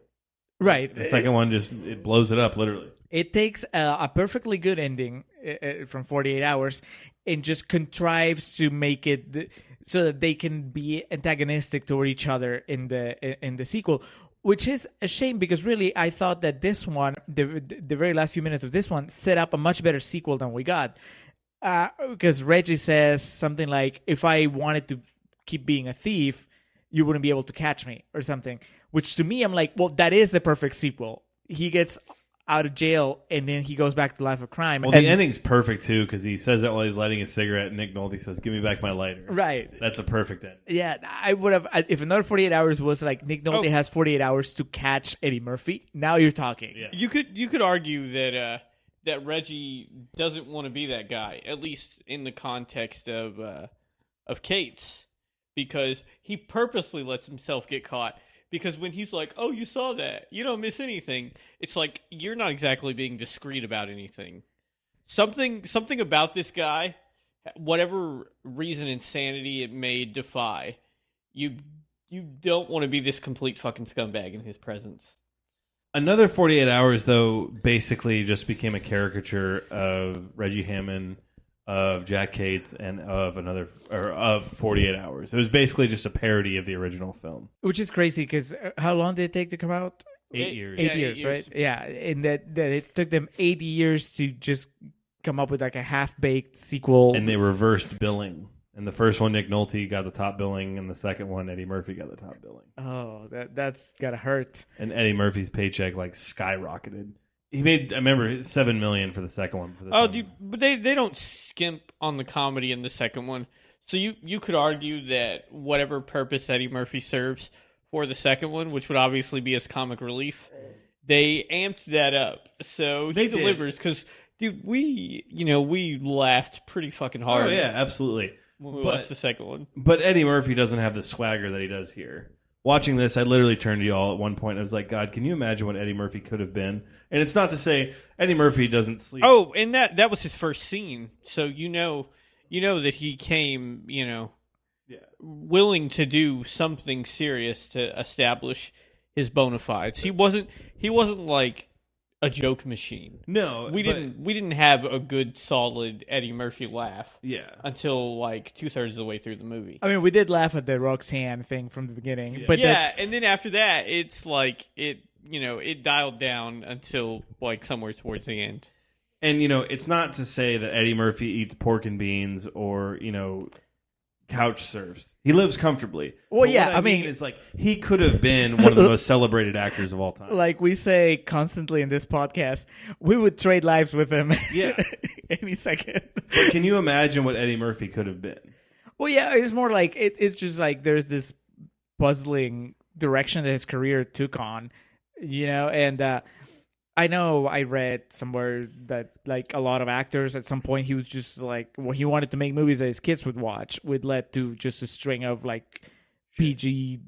right The second one just it blows it up literally. it takes a, a perfectly good ending uh, uh, from 48 hours and just contrives to make it so that they can be antagonistic toward each other in the in the sequel which is a shame because really I thought that this one the the very last few minutes of this one set up a much better sequel than we got. Uh, because Reggie says something like if I wanted to keep being a thief you wouldn't be able to catch me or something which to me I'm like well that is the perfect sequel. He gets out of jail and then he goes back to life of crime Well, and, the ending's perfect too because he says that while he's lighting his cigarette. And Nick Nolte says, "Give me back my lighter." right That's a perfect end. yeah I would have if another 48 hours was like Nick Nolte Oh. has 48 hours to catch Eddie Murphy now you're talking Yeah. You could you could argue that uh, that Reggie doesn't want to be that guy, at least in the context of uh, of Cates, because he purposely lets himself get caught. Because when he's like, "Oh, you saw that? You don't miss anything," it's like you're not exactly being discreet about anything. Something something about this guy, whatever reason insanity it may defy, you you don't want to be this complete fucking scumbag in his presence. Another 48 hours, though, basically just became a caricature of Reggie Hammond of Jack Cates and of another or of 48 Hours. It was basically just a parody of the original film. Which is crazy because uh, how long did it take to come out? Eight Eight- years. Eight Yeah, eight years, years. right? Yeah, and that that it took them eight years to just come up with like a half baked sequel. and they reversed billing. And the first one, Nick Nolte got the top billing, and the second one, Eddie Murphy got the top billing. oh, that that's gotta hurt. And Eddie Murphy's paycheck like skyrocketed. He made, I remember, seven million for the second one. For the Oh, second dude, one. but they they don't skimp on the comedy in the second one. So you you could argue that whatever purpose Eddie Murphy serves for the second one, which would obviously be as comic relief, they amped that up. So They he did. delivers because dude, we you know we laughed pretty fucking hard. Oh yeah, absolutely. when we But- watched the second one. But Eddie Murphy doesn't have the swagger that he does here. Watching this, I literally turned to y'all at one point. I was like, God, can you imagine what Eddie Murphy could have been? And it's not to say Eddie Murphy doesn't sleep. Oh, and that that was his first scene, so you know you know that he came you know Yeah. willing to do something serious to establish his bona fides. He wasn't he wasn't like a joke machine. no, We but- didn't we didn't have a good solid Eddie Murphy laugh Yeah, until like two thirds of the way through the movie. I mean, we did laugh at the Roxanne thing from the beginning, but yeah, and then after that, it's like it you know it dialed down until like somewhere towards the end. and you know, it's not to say that Eddie Murphy eats pork and beans or you know, couch surfs. He lives comfortably. Well, But yeah, what I mean- it's like he could have been one of the most celebrated actors of all time. like we say constantly in this podcast, we would trade lives with him. Yeah. any second. But can you imagine what Eddie Murphy could have been? Well, yeah, it's more like it, it's just like there's this puzzling direction that his career took on, you know, and uh, I know I read somewhere that like a lot of actors at some point he was just like well he wanted to make movies that his kids would watch, would led to just a string of like PG,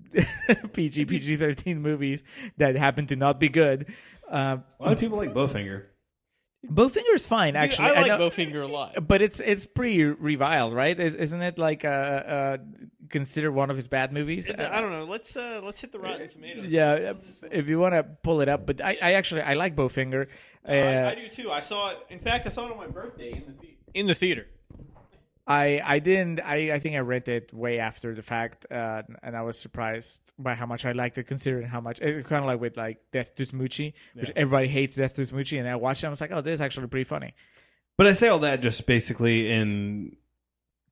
PG, PG thirteen movies that happened to not be good. Uh, A lot of people like Bowfinger. Bowfinger's fine, actually. I like know- Bowfinger a lot. but it's it's pretty reviled, right? Is, isn't it like uh, uh, considered one of his bad movies? I don't know. Let's uh let's hit the Rotten Tomatoes. Yeah, if you want to pull it up, but I, I actually I like Bowfinger. Uh, I, I do too. I saw it. In fact, I saw it on my birthday in the the- in the theater. I I didn't. I I think I rented it way after the fact, uh, and I was surprised by how much I liked it, considering how much it kind of like with like Death to Smoochy, which everybody hates Death to Smoochy, and I watched it. I was like, oh, this is actually pretty funny. But I say all that just basically in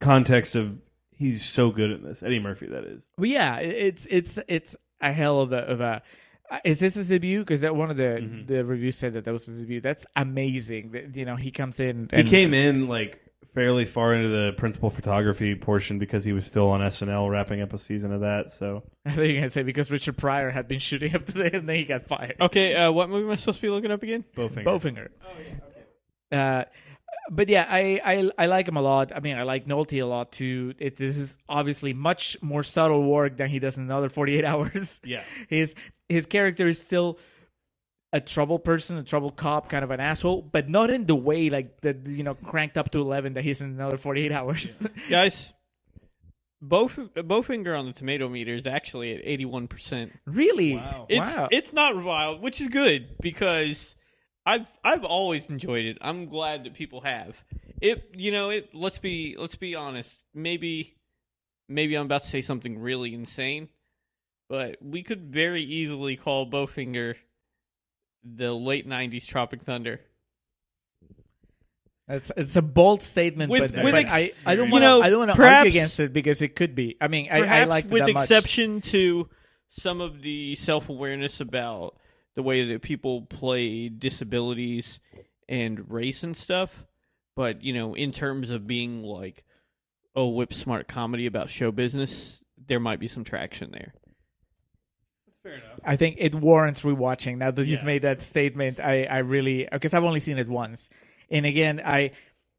context of he's so good at this. Eddie Murphy, that is. But yeah, it's it's it's a hell of a of a. uh, Is this his debut? Because one of the Mm-hmm. the reviews said that that was his debut. That's amazing. That, you know, he comes in. He came in like fairly far into the principal photography portion because he was still on SNL wrapping up a season of that. So I think you're gonna say because Richard Pryor had been shooting up to there, and then he got fired. Okay, uh, what movie am I supposed to be looking up again? Bowfinger. Bowfinger. Oh yeah, okay. Uh, but yeah, I, I I like him a lot. I mean, I like Nolte a lot too. It this is obviously much more subtle work than he does in another Forty Eight Hours. Yeah. his his character is still a trouble person, a trouble cop, kind of an asshole, but not in the way like the you know cranked up to eleven that he's in another Forty Eight Hours. Guys, Bow Bowfinger on the tomato meter is actually at eighty one percent. really? Wow. It's Wow. it's not reviled, which is good because I've I've always enjoyed it. I'm glad that people have. It you know, it let's be let's be honest. Maybe maybe I'm about to say something really insane, but we could very easily call Bowfinger the late 90s Tropic Thunder. It's it's a bold statement, With- but, with but ex- I, I don't you want know, to I don't want to argue against it because it could be. I mean, I, I like with that much. exception to some of the self-awareness about the way that people play disabilities and race and stuff but you know in terms of being like oh whip smart comedy about show business there might be some traction there Fair enough. I think it warrants rewatching. Now that you've Yeah. made that statement, I, I really because I've only seen it once, and again, I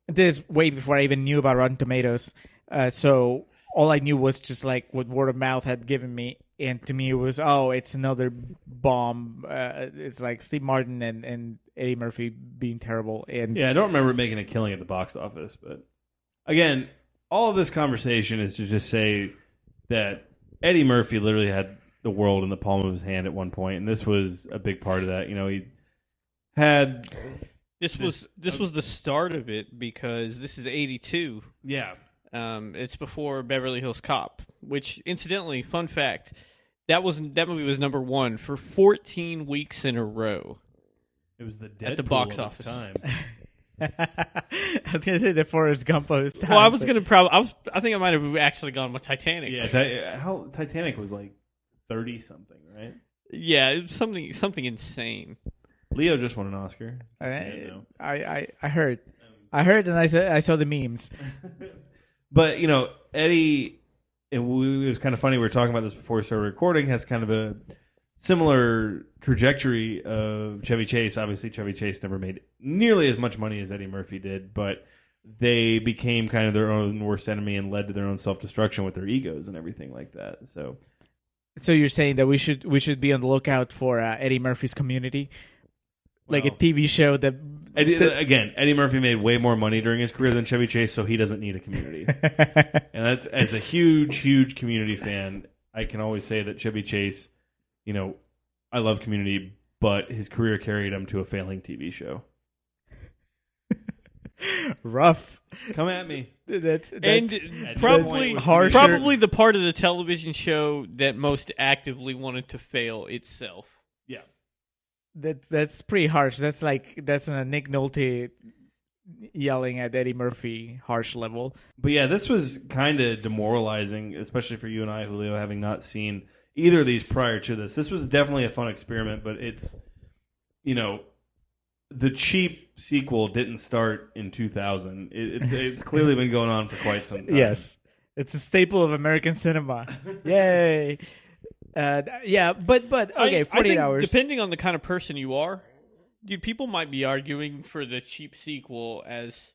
this way before I even knew about Rotten Tomatoes. Uh, so all I knew was just like what word of mouth had given me, and to me it was oh, it's another bomb. Uh, it's like Steve Martin and and Eddie Murphy being terrible, and Yeah, I don't remember making a killing at the box office, but again, all of this conversation is to just say that Eddie Murphy literally had the world in the palm of his hand at one point, and this was a big part of that. You know, he had This was this was the start of it because this is '82. Yeah. Um, it's before Beverly Hills Cop, which incidentally, fun fact, that was that movie was number one for 14 weeks in a row. It was the At the box of office. time. I was gonna say the Forrest Gump of his time. Well, I was but- gonna probably. I was. I think I might have actually gone with Titanic. yeah, Ti- how Titanic was like thirty something, right? yeah, it something something insane. Leo just won an Oscar. I, Just so you know. I, I, I heard, I heard, and I saw, I saw the memes. But you know, Eddie, and we, it was kind of funny. We were talking about this before we started recording. Has kind of a similar trajectory of Chevy Chase. Obviously, Chevy Chase never made nearly as much money as Eddie Murphy did, but they became kind of their own worst enemy and led to their own self destruction with their egos and everything like that. So So you're saying that we should we should be on the lookout for uh, Eddie Murphy's Community, like a TV show that. Eddie, again, Eddie Murphy made way more money during his career than Chevy Chase, so he doesn't need a community. and that's as a huge, huge community fan, I can always say that Chevy Chase, you know, I love community, but his career carried him to a failing TV show. rough. Come at me. That's, that's and at probably no harsher- probably the part of the television show that most actively wanted to fail itself. Yeah. that's that's pretty harsh. That's like that's a Nick Nolte yelling at Eddie Murphy harsh level. But yeah, this was kind of demoralizing, especially for you and I, Julio, having not seen either of these prior to this. This was definitely a fun experiment, but it's, you know, the cheap sequel didn't start in 2000. It, it's, it's clearly been going on for quite some time. Yes, it's a staple of American cinema. Yay! Uh, yeah, but but I- okay, I forty eight think hours. Depending on the kind of person you are, dude, people might be arguing for the cheap sequel as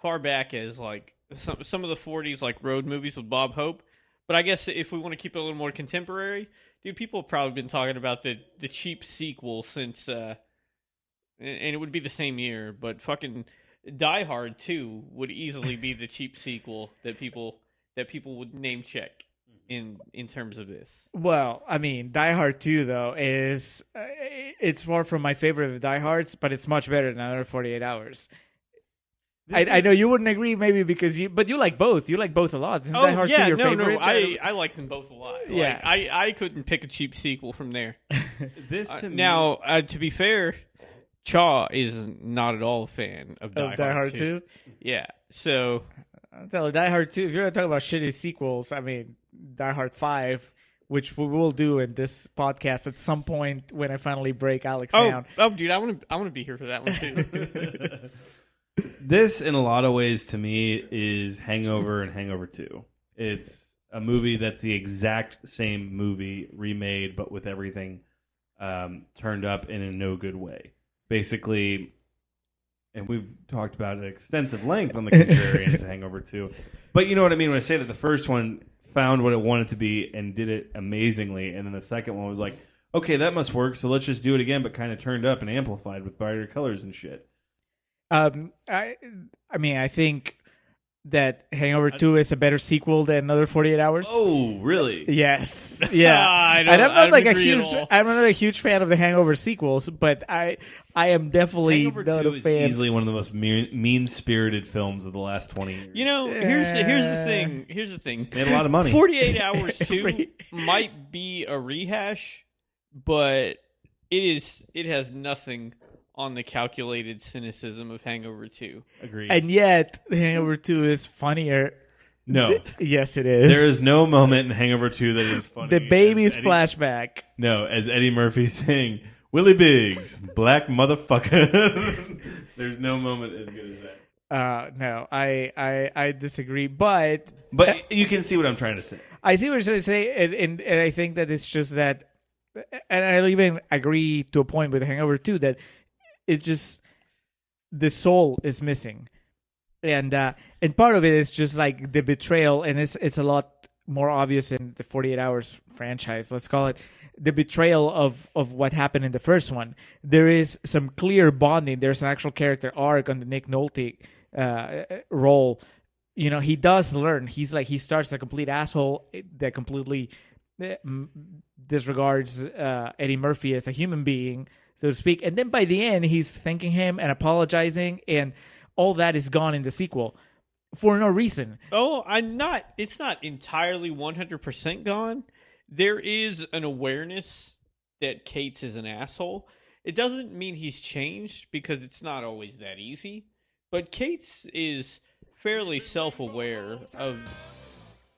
far back as like some some of the '40s like road movies with Bob Hope. But I guess if we want to keep it a little more contemporary, dude, people have probably been talking about the the cheap sequel since, uh, and, and it would be the same year. But fucking Die Hard Two would easily be the cheap sequel that people that people would name check in in terms of this. Well, I mean, Die Hard 2 though is uh, it's far from my favorite of the Die Hards, but it's much better than another 48 hours. I, I know you wouldn't agree, maybe because you, but you like both. You like both a lot. Isn't Die Hard 2 your Oh, no, favorite? no, I I like them both a lot. Like, Yeah. I I couldn't pick a cheap sequel from there. This Uh, to me, now, uh, to be fair, Chaw is not at all a fan of Die, of Die Hard 2. 2. Yeah, so I'm telling you, Die Hard 2, if you're going to talk about shitty sequels, I mean, Die Hard 5, which we will do in this podcast at some point when I finally break Alex oh down. oh, dude, I want to I want to be here for that one too. this in a lot of ways to me is Hangover and Hangover 2. It's a movie that's the exact same movie remade, but with everything um, turned up in a no good way. Basically, and we've talked about it at extensive length on the Contrarians Hangover 2. But you know what I mean when I say that the first one found what it wanted to be and did it amazingly, and then the second one was like, okay, that must work, so let's just do it again, but kind of turned up and amplified with brighter colors and shit. Um, I, I mean, I think that Hangover 2 is a better sequel than Another 48 Hours. Oh, really? Yes. Yeah. I don't- and I'm not like a huge. I'm not a huge fan of the Hangover sequels, but I I am definitely Hangover not 2 a is easily one of the most mean spirited films of the last 20 years. you know, here's the, here's the thing. Here's the thing. Made a lot of money. Forty eight hours two might be a rehash, but it is it has nothing on the calculated cynicism of Hangover two. Agreed. And yet, Hangover 2 is funnier. no. Yes, it is. There is no moment in Hangover 2 that is funny. the baby's Eddie- flashback. No, as Eddie Murphy saying, Willie Biggs, black motherfucker. There's no moment as good as that. Uh, no, I, I, I disagree. But But you can see what I'm trying to say. I see what you're trying to say, and, and, and I think that it's just that, and I even agree to a point with Hangover 2 that it's just the soul is missing, and uh, and part of it is just like the betrayal, and it's it's a lot more obvious in the 48 Hours franchise. Let's call it the betrayal of of what happened in the first one. There is some clear bonding. There's an actual character arc on the Nick Nolte uh, role you know he does learn he's like he starts a complete asshole that completely eh, disregards uh, eddie murphy as a human being so to speak. And then by the end, he's thanking him and apologizing, and all that is gone in the sequel for no reason. Oh, I'm not. It's not entirely 100% gone. There is an awareness that Cates is an asshole. It doesn't mean he's changed because it's not always that easy. But Cates is fairly self aware of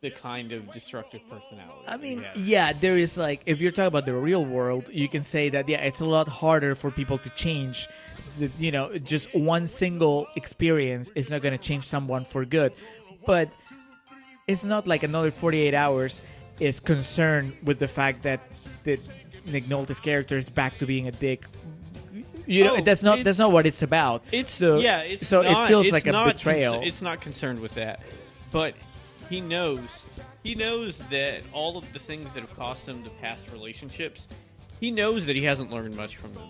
the kind of destructive personality. I mean, yeah, there is like if you're talking about the real world, you can say that yeah, it's a lot harder for people to change. The, you know, just one single experience is not going to change someone for good, but it's not like another 48 hours is concerned with the fact that that Nick Nolte's character is back to being a dick. You know, Oh, that's not that's not what it's about. It's so yeah. It's so not- it feels like a betrayal. concer- it's not concerned with that, but he knows. He knows that all of the things that have cost him the past relationships. He knows that he hasn't learned much from them.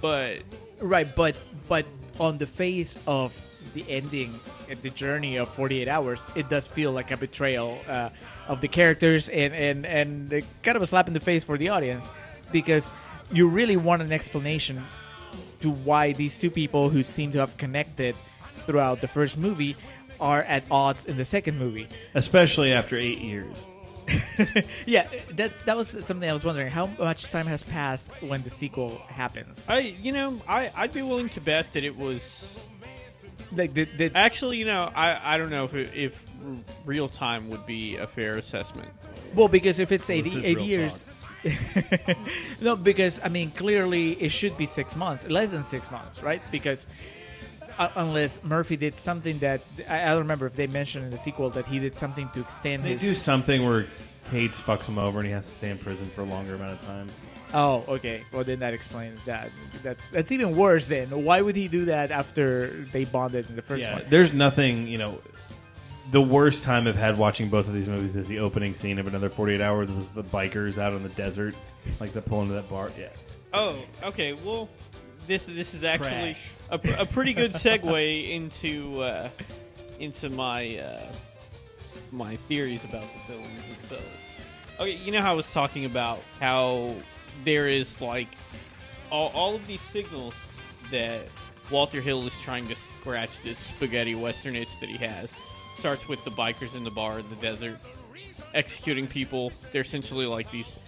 But Right, but but on the face of the ending, the journey of 48 hours, it does feel like a betrayal uh, of the characters and and and kind of a slap in the face for the audience because you really want an explanation to why these two people who seem to have connected throughout the first movie are at odds in the second movie. especially after eight years. Yeah, that that was something I was wondering. How much time has passed when the sequel happens? I, you know, I I'd be willing to bet that it was Like, the, the, actually, you know, I I don't know if it, if real time would be a fair assessment. Well, because if it's 80, This is 80 years. no, because, I mean, clearly it should be six months, less than six months, right? Because uh, unless Murphy did something that. I, I don't remember if they mentioned in the sequel that he did something to extend They his. do something where Cates fucks him over and he has to stay in prison for a longer amount of time. Oh, okay. Well, then that explains that. That's that's even worse. Then why would he do that after they bonded in the first Yeah, one? there's nothing, you know. The worst time I've had watching both of these movies is the opening scene of another 48 hours was the bikers out on the desert, like they pull into that bar. Yeah. Oh, okay. Well, this this is actually a, a pretty good segue into uh, into my uh, my theories about the film. So, okay, you know how I was talking about how there is like all, all of these signals that Walter Hill is trying to scratch this spaghetti western itch that he has. Starts with the bikers in the bar in the desert executing people. They're essentially like these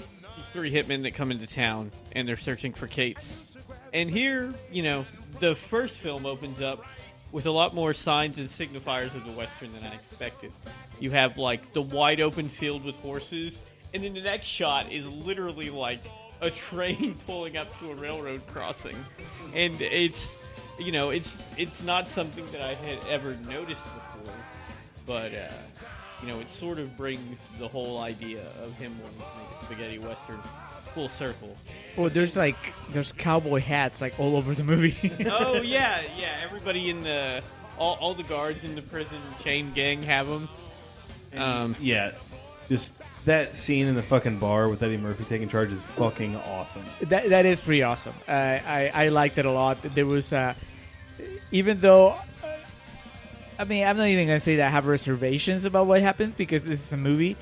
three hitmen that come into town and they're searching for Cates. And here, you know, the first film opens up with a lot more signs and signifiers of the Western than I expected. You have like the wide open field with horses, and then the next shot is literally like a train pulling up to a railroad crossing. And it's you know, it's it's not something that I had ever noticed before but uh, you know, it sort of brings the whole idea of him wanting to make a spaghetti western full circle. Well, there's like there's cowboy hats like all over the movie. oh yeah, yeah. Everybody in the all, all the guards in the prison chain gang have them. Um, Yeah. Just that scene in the fucking bar with Eddie Murphy taking charge is fucking awesome. That that is pretty awesome. Uh, I I liked it a lot. There was, uh, even though, I mean, I'm not even gonna say that I have reservations about what happens because this is a movie,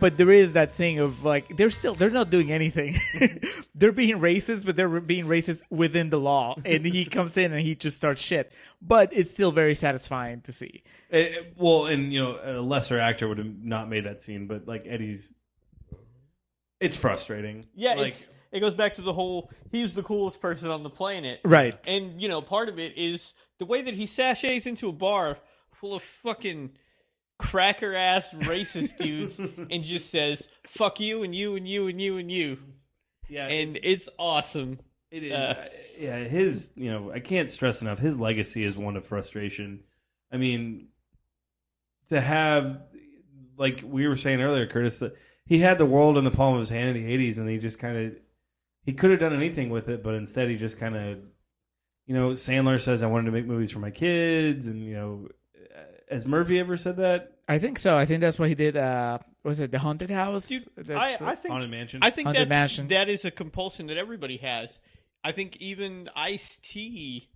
but there is that thing of like they're still they're not doing anything. they're being racist, but they're being racist within the law, and he comes in and he just starts shit. But it's still very satisfying to see. It- it- well, and you know, a lesser actor would have not made that scene, but like Eddie's, it's frustrating. yeah, like it's, it goes back to the whole he's the coolest person on the planet, Right. And you know, part of it is the way that he sachets into a bar full of fucking cracker ass racist dudes and just says "fuck you" and you and you and you and you, yeah, and it's awesome. It is. Uh, yeah, his, you know, I can't stress enough, his legacy is one of frustration. I mean, to have, like we were saying earlier, Curtis, that he had the world in the palm of his hand in the 80s, and he just kind of, he could have done anything with it, but instead he just kind of, you know, Sandler says, I wanted to make movies for my kids, and, you know, has Murphy ever said that? I think so. I think that's what he did. Uh, was it the haunted house? Dude, That's, I, I think Haunted Mansion? I think Haunted that's, Mansion. that is a compulsion that everybody has. I think even Ice T,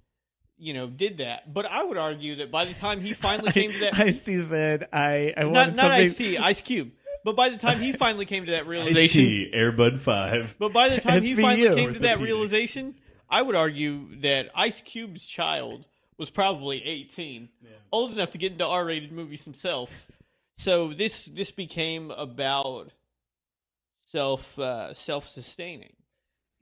you know, did that. But I would argue that by the time he finally came to that, Ice T said, "I I want not not something." Ice T, Ice Cube. But by the time he finally came to that realization, Ice-T, Airbud Five. but by the time he finally SVU. came to that Orthopedics. realization, I would argue that Ice Cube's child was probably 18, old enough to get into R-rated movies himself. So this this became about self uh, self sustaining.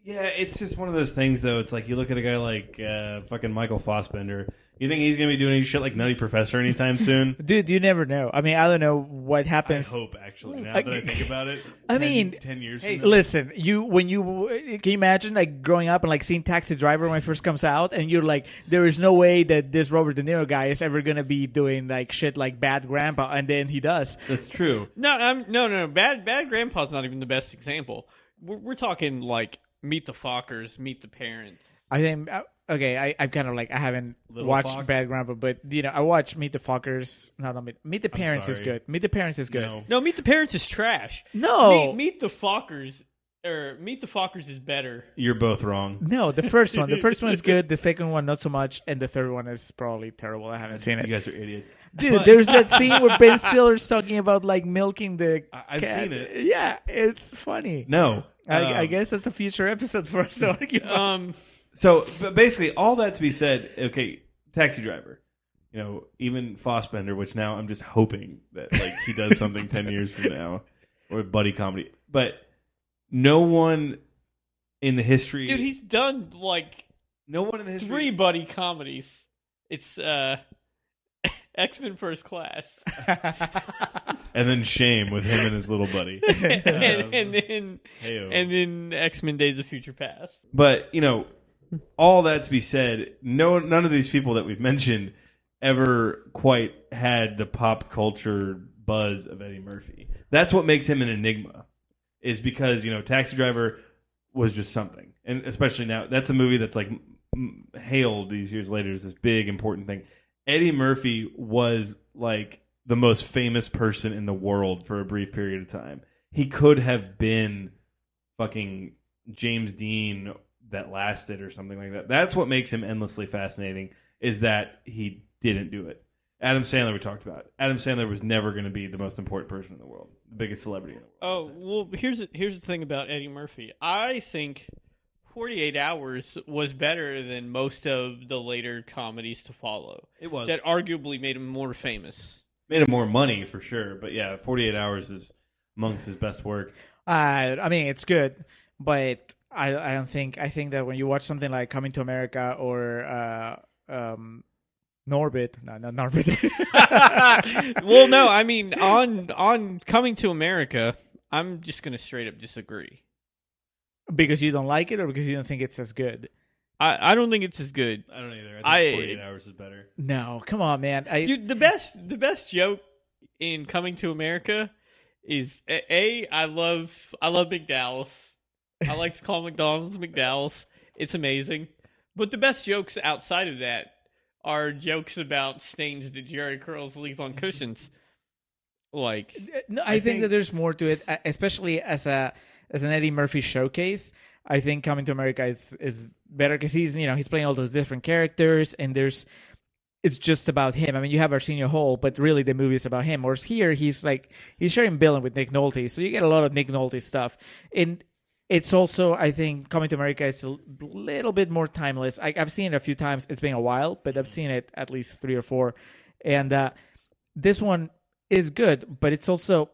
Yeah, it's just one of those things, though. It's like you look at a guy like uh, fucking Michael Fassbender. You think he's gonna be doing any shit like Nutty Professor anytime soon? Dude, you never know. I mean, I don't know what I happens. hope actually. Now I- that I think about it, I 10 mean, ten years. Hey, from now. listen, you when you can you imagine like growing up and like seeing Taxi Driver when it first comes out, and you're like, there is no way that this Robert De Niro guy is ever gonna be doing like shit like Bad Grandpa, and then he does. that's true. No, I'm no no no. Bad Bad Grandpa's not even the best example. We're, we're talking like Meet the Fockers, Meet the Parents. I think uh, okay, I I'm kind of like I haven't Little watched Fox? Bad Grandpa, but you know I watched Meet the Fuckers. No, no, Meet, Meet the Parents is sorry. good. Meet the Parents is good. No. No, Meet the Parents is trash. No. Meet, Meet the Fockers or Meet the Fockers is better. You're both wrong. No, the first one. The first one is good. The second one not so much, and the third one is probably terrible. I haven't seen it. You it. guys are idiots. Dude, there's that scene where Ben Stiller's talking about like milking the. I- I've cat. seen it. Yeah, it's funny. No, I, I Um, guess that's a future episode for us to argue. about. Um, So, but basically, all that to be said, okay, Taxi Driver, you know, even Fassbender, which now I'm just hoping that like he does something ten years from now, or buddy comedy. But no one in the history, dude, he's done like no one in the history. three buddy comedies. It's uh, X Men First Class, and then Shame with him and his little buddy. and, and then Heyo. and then X Men Days of Future Past. But you know, all that to be said, no, none of these people that we've mentioned ever quite had the pop culture buzz of Eddie Murphy. That's what makes him an enigma, is because you know, Taxi Driver was just something, and especially now, that's a movie that's like hailed these years later as this big important thing. Eddie Murphy was like the most famous person in the world for a brief period of time. He could have been fucking James Dean that lasted or something like that. That's what makes him endlessly fascinating is that he didn't do it. Adam Sandler we talked about. Adam Sandler was never going to be the most important person in the world, the biggest celebrity in the world. Oh well, here's the, here's the thing about Eddie Murphy. I think 48 Hours was better than most of the later comedies to follow. It was. That arguably made him more famous. Made him more money for sure, but yeah, 48 hours is amongst his best work. Uh, I mean, it's good, but I I don't think I think that when you watch something like Coming to America or uh, um, Norbit, no, not Norbit. well, no, I mean on on Coming to America, I'm just gonna straight up disagree. because you don't like it or because you don't think it's as good. I, I don't think it's as good. I don't either. I think I- 48 hours is better. No, come on, man. I, Dude, the best the best joke in Coming to America is a, a I love I love McDowell's. I like to call McDonald's McDowell's. It's amazing. But the best jokes outside of that are jokes about stains that Jheri curls leave on cushions. Like No, I, think, that there's more to it, uh, especially as a as an Eddie Murphy showcase. I think Coming to America is is better because he's you know he's playing all those different characters and there's it's just about him. I mean, you have Arsenio Hall, but really the movie is about him. Whereas here, he's like he's sharing billing with Nick Nolte, so you get a lot of Nick Nolte stuff. And it's also, I think, Coming to America is a little bit more timeless. I, I've seen it a few times. It's been a while, but I've seen it at least three or four. And uh, this one is good, but it's also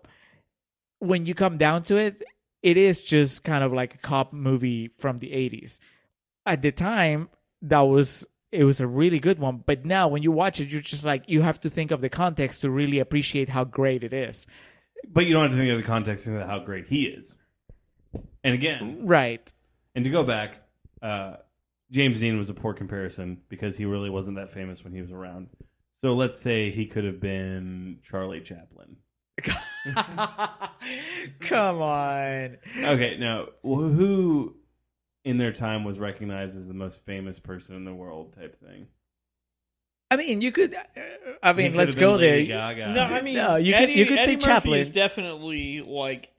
when you come down to it, it is just kind of like a cop movie from the 80s. At the time, that was it was a really good one, but now when you watch it, you're just like you have to think of the context to really appreciate how great it is. But you don't have to think of the context of how great he is. And again, Right. And to go back, uh, James Dean was a poor comparison because he really wasn't that famous when he was around. So let's say he could have been Charlie Chaplin. Come on. Okay, now who in their time was recognized as the most famous person in the world type thing? I mean, you could. Uh, I mean, could let's have been go there. Gaga. No, I mean No, you could- you could say Murphy Chaplin. is definitely like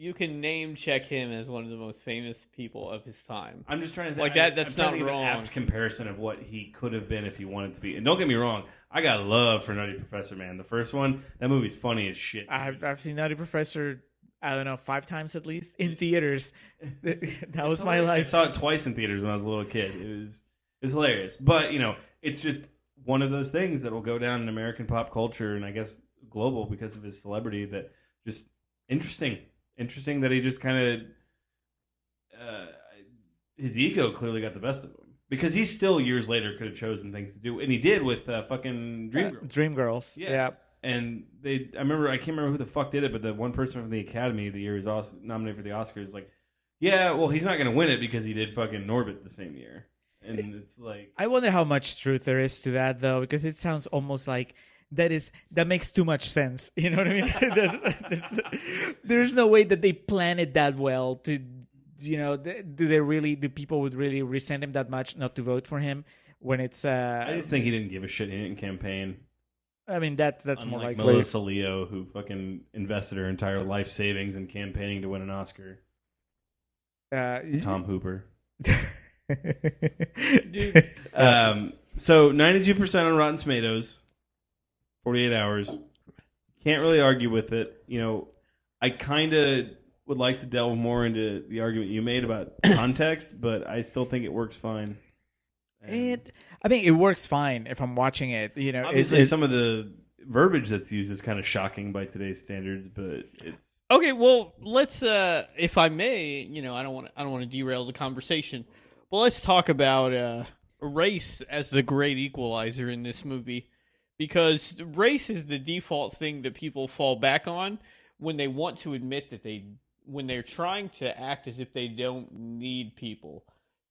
you can name check him as one of the most famous people of his time. I'm just trying to think, Like that- that's I'm not think of an wrong. apt comparison of what he could have been if he wanted to be. And don't get me wrong, I got love for Nutty Professor, man. The first one, that movie's funny as shit. I've I've seen Nutty Professor. I don't know, five times at least in theaters. that was my life. I saw it twice in theaters when I was a little kid. It was it was hilarious. But you know, it's just one of those things that will go down in American pop culture and I guess global because of his celebrity. That just interesting, interesting that he just kind of uh, his ego clearly got the best of him because he still years later could have chosen things to do, and he did with uh, fucking Dreamgirls. Dreamgirls. Yeah. Yeah. And they, I remember, I can't remember who the fuck did it, but the one person from the Academy the year he was nominated for the Oscars, like, yeah, well, he's not going to win it because he did fucking Norbit the same year, and it's like, I wonder how much truth there is to that though, because it sounds almost like that is that makes too much sense. You know what I mean? That- that's- there's no way that they plan it that well to, you know, do they really? Do people would really resent him that much not to vote for him when it's? uh I just think he didn't give a shit. He didn't campaign. I mean, that's that's more Unlike likely. Melissa Leo, who fucking invested her entire life savings in campaigning to win an Oscar. Uh, Tom Hooper. Dude. Um, so 92% on Rotten Tomatoes, 48 hours. Can't really argue with it. You know, I kind of would like to delve more into the argument you made about context, but I still think it works fine. It, I mean, it works fine if I'm watching it. You know, Obviously, it- some of the verbiage that's used is kind of shocking by today's standards, but it's Okay, well, let's uh if I may, you know, I don't want I don't want to derail the conversation. But let's talk about uh race as the great equalizer in this movie because race is the default thing that people fall back on when they want to admit that they when they're trying to act as if they don't need people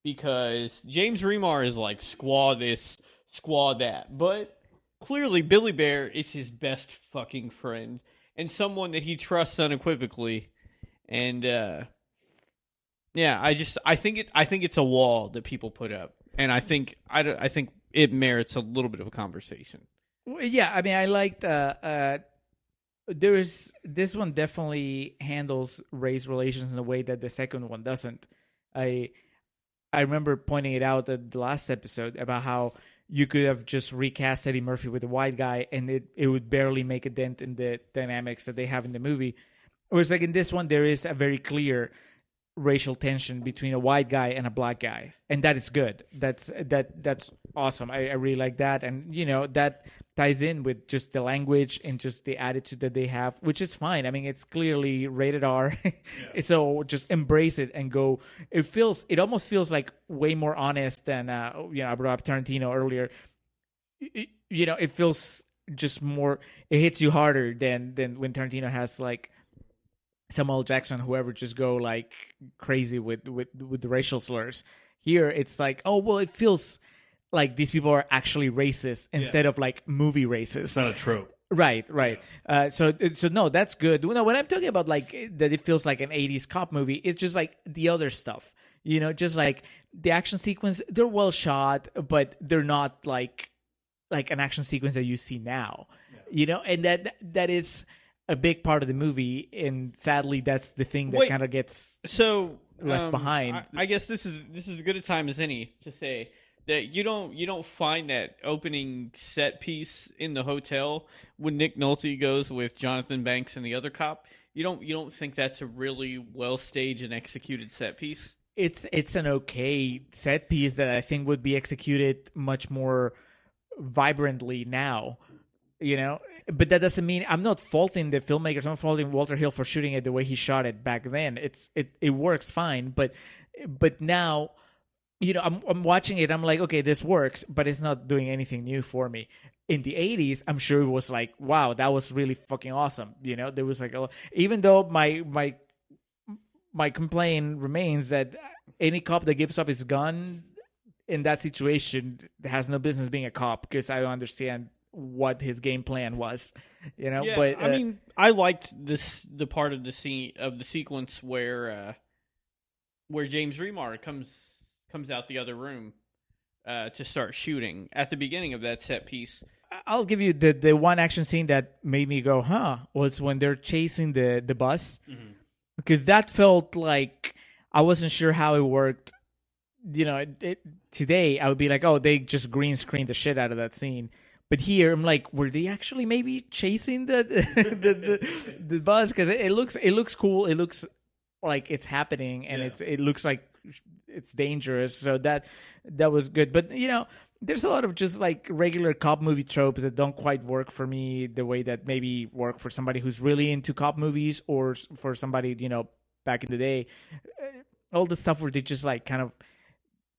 because James Remar is like squaw this, squaw that. But clearly Billy Bear is his best fucking friend and someone that he trusts unequivocally. And uh yeah, I just I think it I think it's a wall that people put up. And I think I, I think it merits a little bit of a conversation. Yeah, I mean, I liked. Uh, uh, there is this one definitely handles race relations in a way that the second one doesn't. I I remember pointing it out at the last episode about how you could have just recast Eddie Murphy with a white guy, and it it would barely make a dent in the dynamics that they have in the movie. Whereas, like in this one, there is a very clear racial tension between a white guy and a black guy, and that is good. That's that that's awesome. I, I really like that, and you know that ties in with just the language and just the attitude that they have, which is fine. I mean, it's clearly rated R, so just embrace it and go. It feels, it almost feels like way more honest than uh, you know I brought up Tarantino earlier. It- you know, it feels just more. It hits you harder than than when Tarantino has like Samuel Jackson, whoever, just go like crazy with with with the racial slurs. Here, it's like, oh well, it feels like these people are actually racist instead of like movie racist. it's not a trope. Right, right. Uh, so, so no, that's good. No, when I'm talking about like that, it feels like an '80s cop movie. It's just like the other stuff, you know, just like the action sequence. They're well shot, but they're not like like an action sequence that you see now, you know, and that that is a big part of the movie. And sadly, that's the thing that Wait. kind of gets so left um, behind. I, I guess this is this is as good a time as any to say that you don't you don't find that opening set piece in the hotel when Nick Nolte goes with Jonathan Banks and the other cop. You don't you don't think that's a really well staged and executed set piece? it's it's an okay set piece that I think would be executed much more vibrantly now. You know, but that doesn't mean I'm not faulting the filmmakers. I'm faulting Walter Hill for shooting it the way he shot it back then. It's it it works fine, but but now, you know, I'm I'm watching it. I'm like, okay, this works, but it's not doing anything new for me. In the 80s, I'm sure it was like, wow, that was really fucking awesome. You know, there was like a even though my my my complaint remains that any cop that gives up his gun in that situation has no business being a cop because I don't understand what his game plan was, you know. Yeah, but I uh, mean, I liked this the part of the scene of the sequence where uh, where James Remar comes comes out the other room uh, to start shooting at the beginning of that set piece. I'll give you the the one action scene that made me go, huh, was when they're chasing the the bus because that felt like I wasn't sure how it worked. You know, it, it, today I would be like, oh, they just green screened the shit out of that scene. But here I'm like, were they actually maybe chasing the the the, the bus? Because it, it looks it looks cool. It looks like it's happening, and Yeah. it's it looks like it's dangerous. So that that was good. But you know, there's a lot of just like regular cop movie tropes that don't quite work for me the way that maybe work for somebody who's really into cop movies or for somebody you know back in the day. All the stuff where they just like kind of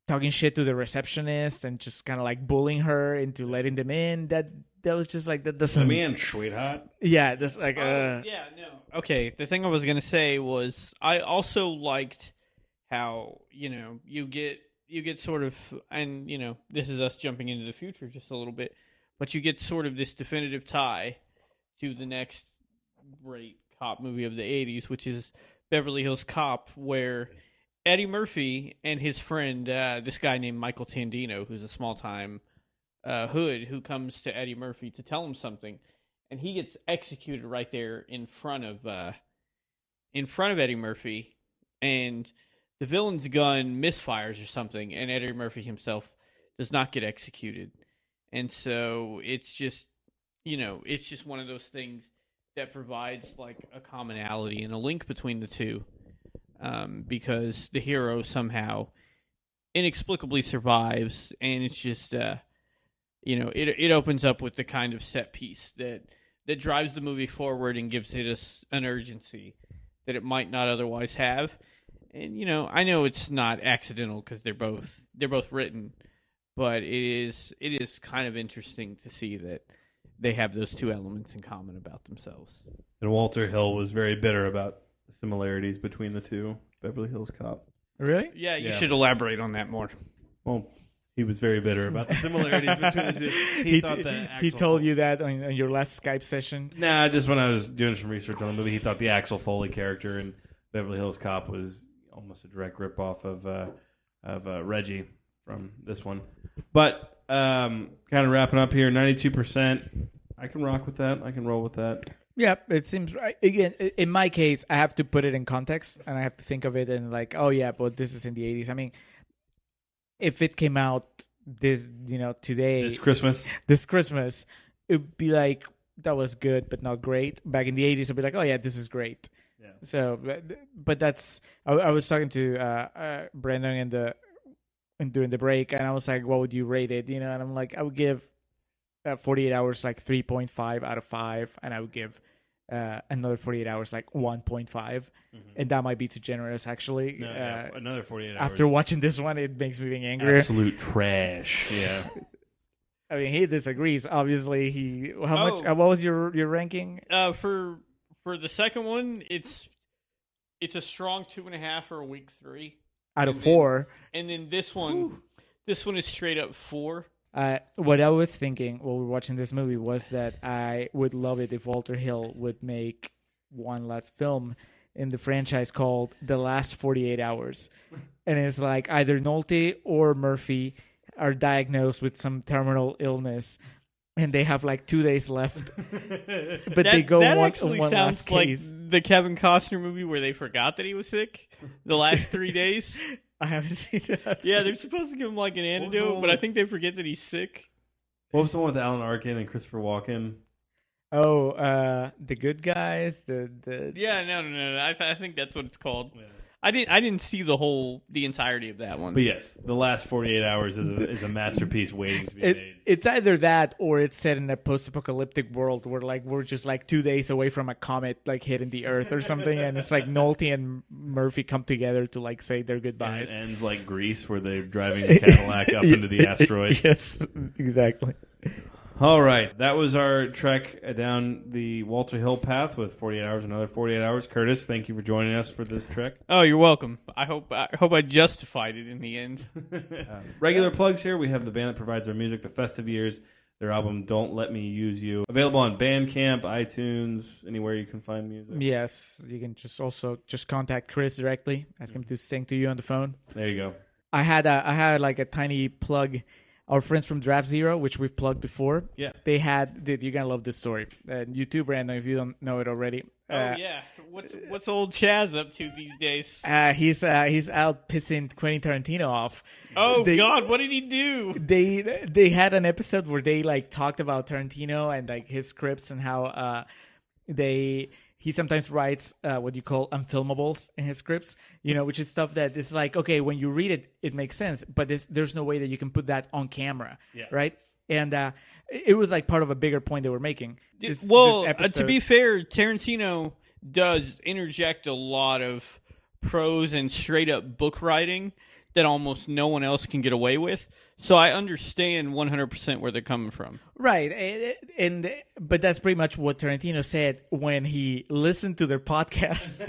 talking shit to the receptionist and just kind of like bullying her into letting them in. That that was just like that doesn't. Come in, sweetheart. Yeah, that's like uh, Oh, yeah, no. Okay, the thing I was gonna say was I also liked how you know you get you get sort of and you know this is us jumping into the future just a little bit, but you get sort of this definitive tie to the next great cop movie of the '80s, which is Beverly Hills Cop, where Eddie Murphy and his friend, uh, this guy named Michael Tandino, who's a small time uh, hood, who comes to Eddie Murphy to tell him something, and he gets executed right there in front of uh, in front of Eddie Murphy, and the villain's gun misfires or something, and Eddie Murphy himself does not get executed, and so it's just you know it's just one of those things that provides like a commonality and a link between the two um, because the hero somehow inexplicably survives and it's just uh, you know it it opens up with the kind of set piece that that drives the movie forward and gives it us an urgency that it might not otherwise have and you know I know it's not accidental because they're both they're both written but it is it is kind of interesting to see that they have those two elements in common about themselves. And Walter Hill was very bitter about similarities between the two Beverly Hills Cop. really. Yeah, you Yeah. should elaborate on that more. Well, he was very bitter about the similarities between the two. He, He, thought that he Axel told Foley- you that on, on your last Skype session. Nah, just when I was doing some research on the movie, he thought the Axel Foley character in Beverly Hills Cop was almost a direct ripoff of uh, of uh, Reggie from this one. But um, kind of wrapping up here, ninety two percent. I can rock with that. I can roll with that. Yeah, it seems right. Again, in my case, I have to put it in context and I have to think of it and like, oh yeah, but this is in the 80s. I mean, if it came out this, you know, today, This Christmas, this Christmas, it'd be like that was good but not great. Back in the 80s, it'd be like, oh yeah, this is great. Yeah. So, but, but that's I, I was talking to uh, uh, Brandon in the and during the break, and I was like, what would you rate it? You know, and I'm like, I would give uh, 48 hours like 3.5 out of five, and I would give uh, another 48 hours like 1.5, and that might be too generous actually. Mm-hmm. no, uh, yeah, another forty eight hours. after watching this one, it makes me being angry. absolute trash. Yeah, I mean, he disagrees. Obviously, he. How much? Oh. Uh, what was your your ranking? Uh, for for the second one, it's it's a strong two and a half or a weak three, Out of then- four. and then this one, this one is straight up four. Uh, what I was thinking while we were watching this movie was that I would love it if Walter Hill would make one last film in the franchise called The Last 48 Hours. And it's like either Nolte or Murphy are diagnosed with some terminal illness and they have like two days left. but that, they go that one, actually one sounds last like case. the Kevin Costner movie where they forgot that he was sick the last three days. I haven't seen that. Yeah, they're supposed to give him like an was the antidote, one but I with- think they forget that he's sick. what was the one with Alan Arkin and Christopher Walken? Oh, uh, the good guys, the the Yeah, no, no, no. no. I, I think that's what it's called. I didn't. I didn't see the whole, the entirety of that one. But yes, the last forty eight hours is a, is a masterpiece waiting to be it, made. it's either that or it's set in a post-apocalyptic world where like we're just like two days away from a comet like hitting the earth or something and it's like Nolte and Murphy come together to like say their And goodbyes. it ends like Grease, where they're driving the Cadillac up into the asteroid. yes, exactly. All right, that was our trek down the Walter Hill path with 48 hours, another 48 hours. Curtis, thank you for joining us for this trek. oh, you're welcome. I hope. I hope I justified it in the end. Um, Regular plugs here. We have the band that provides our music, The Festive Years. Their album "Don't Let Me Use You" available on Bandcamp, iTunes, anywhere you can find music. Yes, you can just also just contact Chris directly, ask him to sing to you on the phone. There you go. I had a, I had like a tiny plug. Our friends from Draft Zero, which we've plugged before, Yeah. they had. Dude, you're gonna love this story. And you too, Brandon, if you don't know it already. Oh Uh, yeah, what's what's old Chaz up to these days? Uh, he's uh, he's out pissing Quentin Tarantino off. Oh they- God, what did he do? They they had an episode where they like talked about Tarantino and like his scripts and how uh they he sometimes writes uh, what you call unfilmables in his scripts, you know, which is stuff that is like okay when you read it it makes sense, but there's there's no way that you can put that on camera, Yeah. right? And uh, it was like part of a bigger point they were making. This- well, this uh, to be fair, Tarantino does interject a lot of prose and straight up book writing that almost no one else can get away with. So I understand 100% where they're coming from. Right, and, and but that's pretty much what Tarantino said when he listened to their podcast,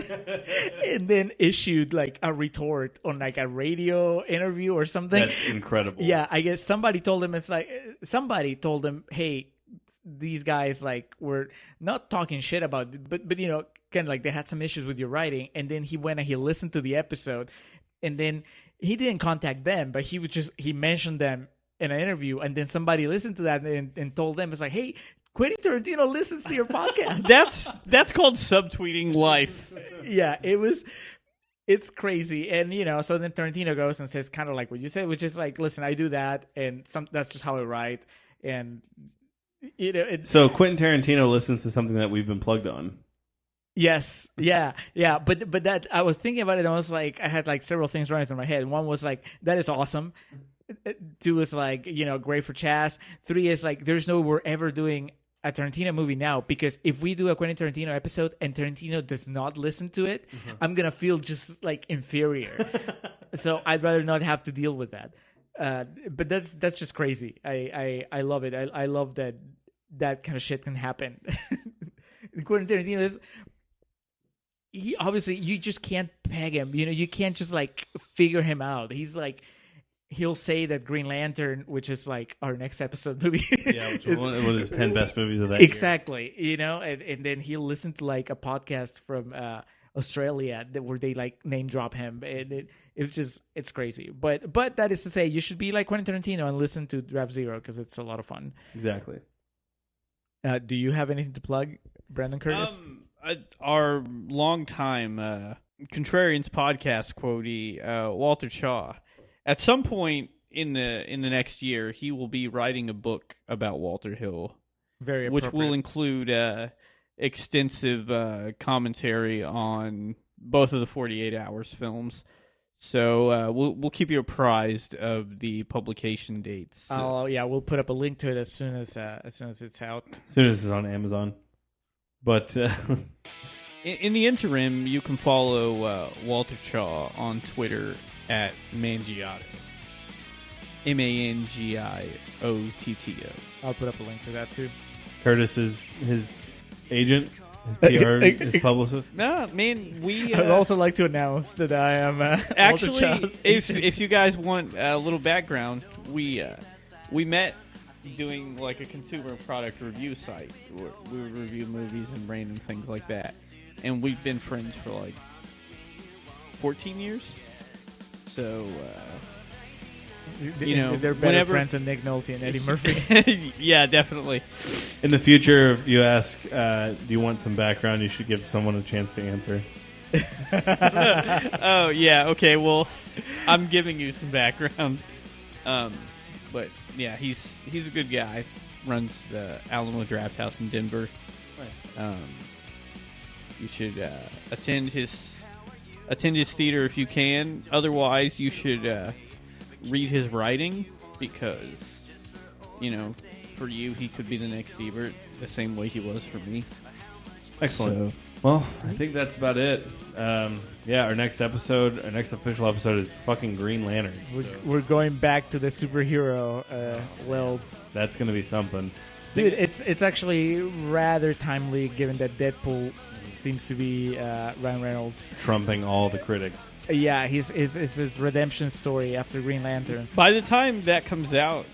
and then issued like a retort on like a radio interview or something. That's incredible. Yeah, I guess somebody told him it's like somebody told him, "Hey, these guys like were not talking shit about, but but you know, kind of like they had some issues with your writing." And then he went and he listened to the episode, and then he didn't contact them, but he was just he mentioned them in an interview, and then somebody listened to that and, and told them, "It's like, hey." Quentin Tarantino listens to your podcast. That's that's called subtweeting life. yeah, it was it's crazy. And you know, so then Tarantino goes and says kind of like what you said, which is like, listen, I do that and some that's just how I write and you know, it, So Quentin Tarantino listens to something that we've been plugged on. Yes, yeah, yeah. But but that I was thinking about it and I was like I had like several things running through my head. One was like that is awesome. Two is like, you know, great for Chaz. Three is like there's no we're ever doing a Tarantino movie now because if we do a Quentin Tarantino episode and Tarantino does not listen to it, I'm gonna feel just like inferior. so I'd rather not have to deal with that. Uh, but that's that's just crazy. I I, I love it. I I love that that kind of shit can happen. Quentin Tarantino is he obviously you just can't peg him. You know, you can't just like figure him out. He's like he'll say that Green Lantern, which is like our next episode movie. Yeah, which was is- one one of his ten best movies of that year. exactly you know and, and then he'll listen to like a podcast from uh australia that where they like name drop him and it, it's just it's crazy but but that is to say you should be like quentin tarantino and listen to draft zero because it's a lot of fun Exactly. uh do you have anything to plug brandon curtis Um, our longtime uh, Contrarians podcast quotee, uh, Walter Chaw. At some point in the in the next year, he will be writing a book about Walter Hill, very which will include uh, extensive uh, commentary on both of the Forty Eight Hours films. So uh, we'll we'll keep you apprised of the publication dates. Oh yeah, we'll put up a link to it as soon as uh, as soon as it's out. As soon as it's on Amazon. But uh, In, in the interim, you can follow uh, Walter Chaw on Twitter at Mangiotto. M A N G I O T T O. I'll put up a link to that too. Curtis is his agent, his PR, his publicist. No, man, we I'd uh, also like to announce that I am uh, actually, if if you guys want a little background, we uh, we met doing like a consumer product review site where we would review movies and random things like that, and we've been friends for like fourteen years. So. Uh, you know, they're better whenever- friends than Nick Nolte and Eddie Murphy. yeah, definitely. In the future, if you ask, uh, do you want some background, you should give someone a chance to answer. oh yeah, okay. Well, I'm giving you some background. Um, but yeah, he's he's a good guy. Runs the Alamo Drafthouse in Denver. Um, you should uh, attend his attend his theater if you can. Otherwise, you should uh, read his writing because you know, for you, he could be the next Ebert, the same way he was for me. Excellent. Well, I think that's about it. Um, yeah, our next episode, our next official episode is fucking Green Lantern. we're, So we're going back to the superhero uh, world. that's going to be something. Dude, it's it's actually rather timely given that Deadpool seems to be uh, Ryan Reynolds. Trumping all the critics. Yeah, his his, his his redemption story after Green Lantern. By the time that comes out,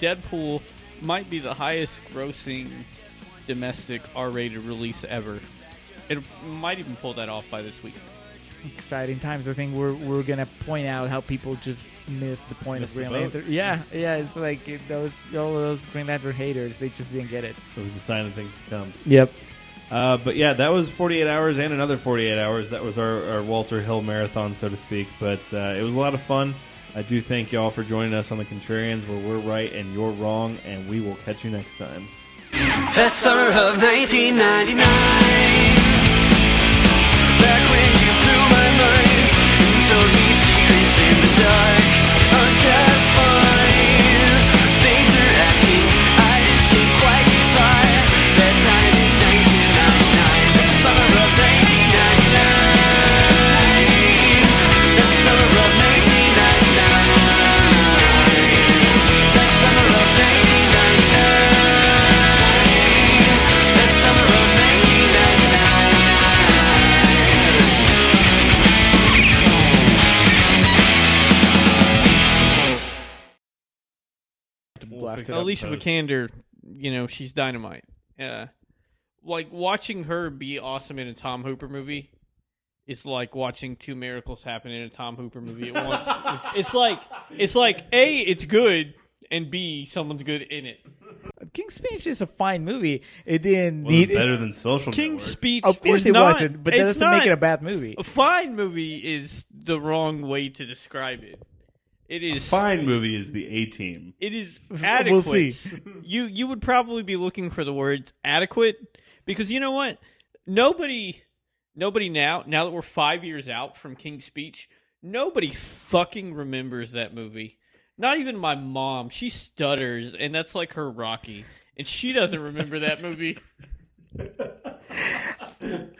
Deadpool might be the highest grossing domestic R rated release ever. It might even pull that off by this week. Exciting times. I think we're we're gonna point out how people just miss the point Missed of Green the boat. Lantern. Yeah, yeah. It's like it, those all those Green Lantern haters. They just didn't get it. It was a sign of things to come. Yep. Uh, but yeah, that was 48 hours and another 48 hours. That was our, our Walter Hill marathon, so to speak. But uh, it was a lot of fun. I do thank y'all for joining us on the Contrarians, where we're right and you're wrong, and we will catch you next time. The summer of 1999. Just fine. Blast it up. Alicia Vikander, you know, she's dynamite. Yeah, like watching her be awesome in a Tom Hooper movie is like watching two miracles happen in a Tom Hooper movie at once. it's, it's like it's like a it's good and b someone's good in it. King's Speech is a fine movie. It didn't Wasn't need. better than Social King's Network. Speech, of course is it not, wasn't, but that doesn't make it a bad movie. A fine movie is the wrong way to describe it. It is Fine movie is the A Team. It is adequate. We'll see. you you would probably be looking for the words adequate because you know what? Nobody nobody now now that we're 5 years out from King's Speech, nobody fucking remembers that movie. Not even my mom. She stutters and that's like her Rocky. And she doesn't remember that movie.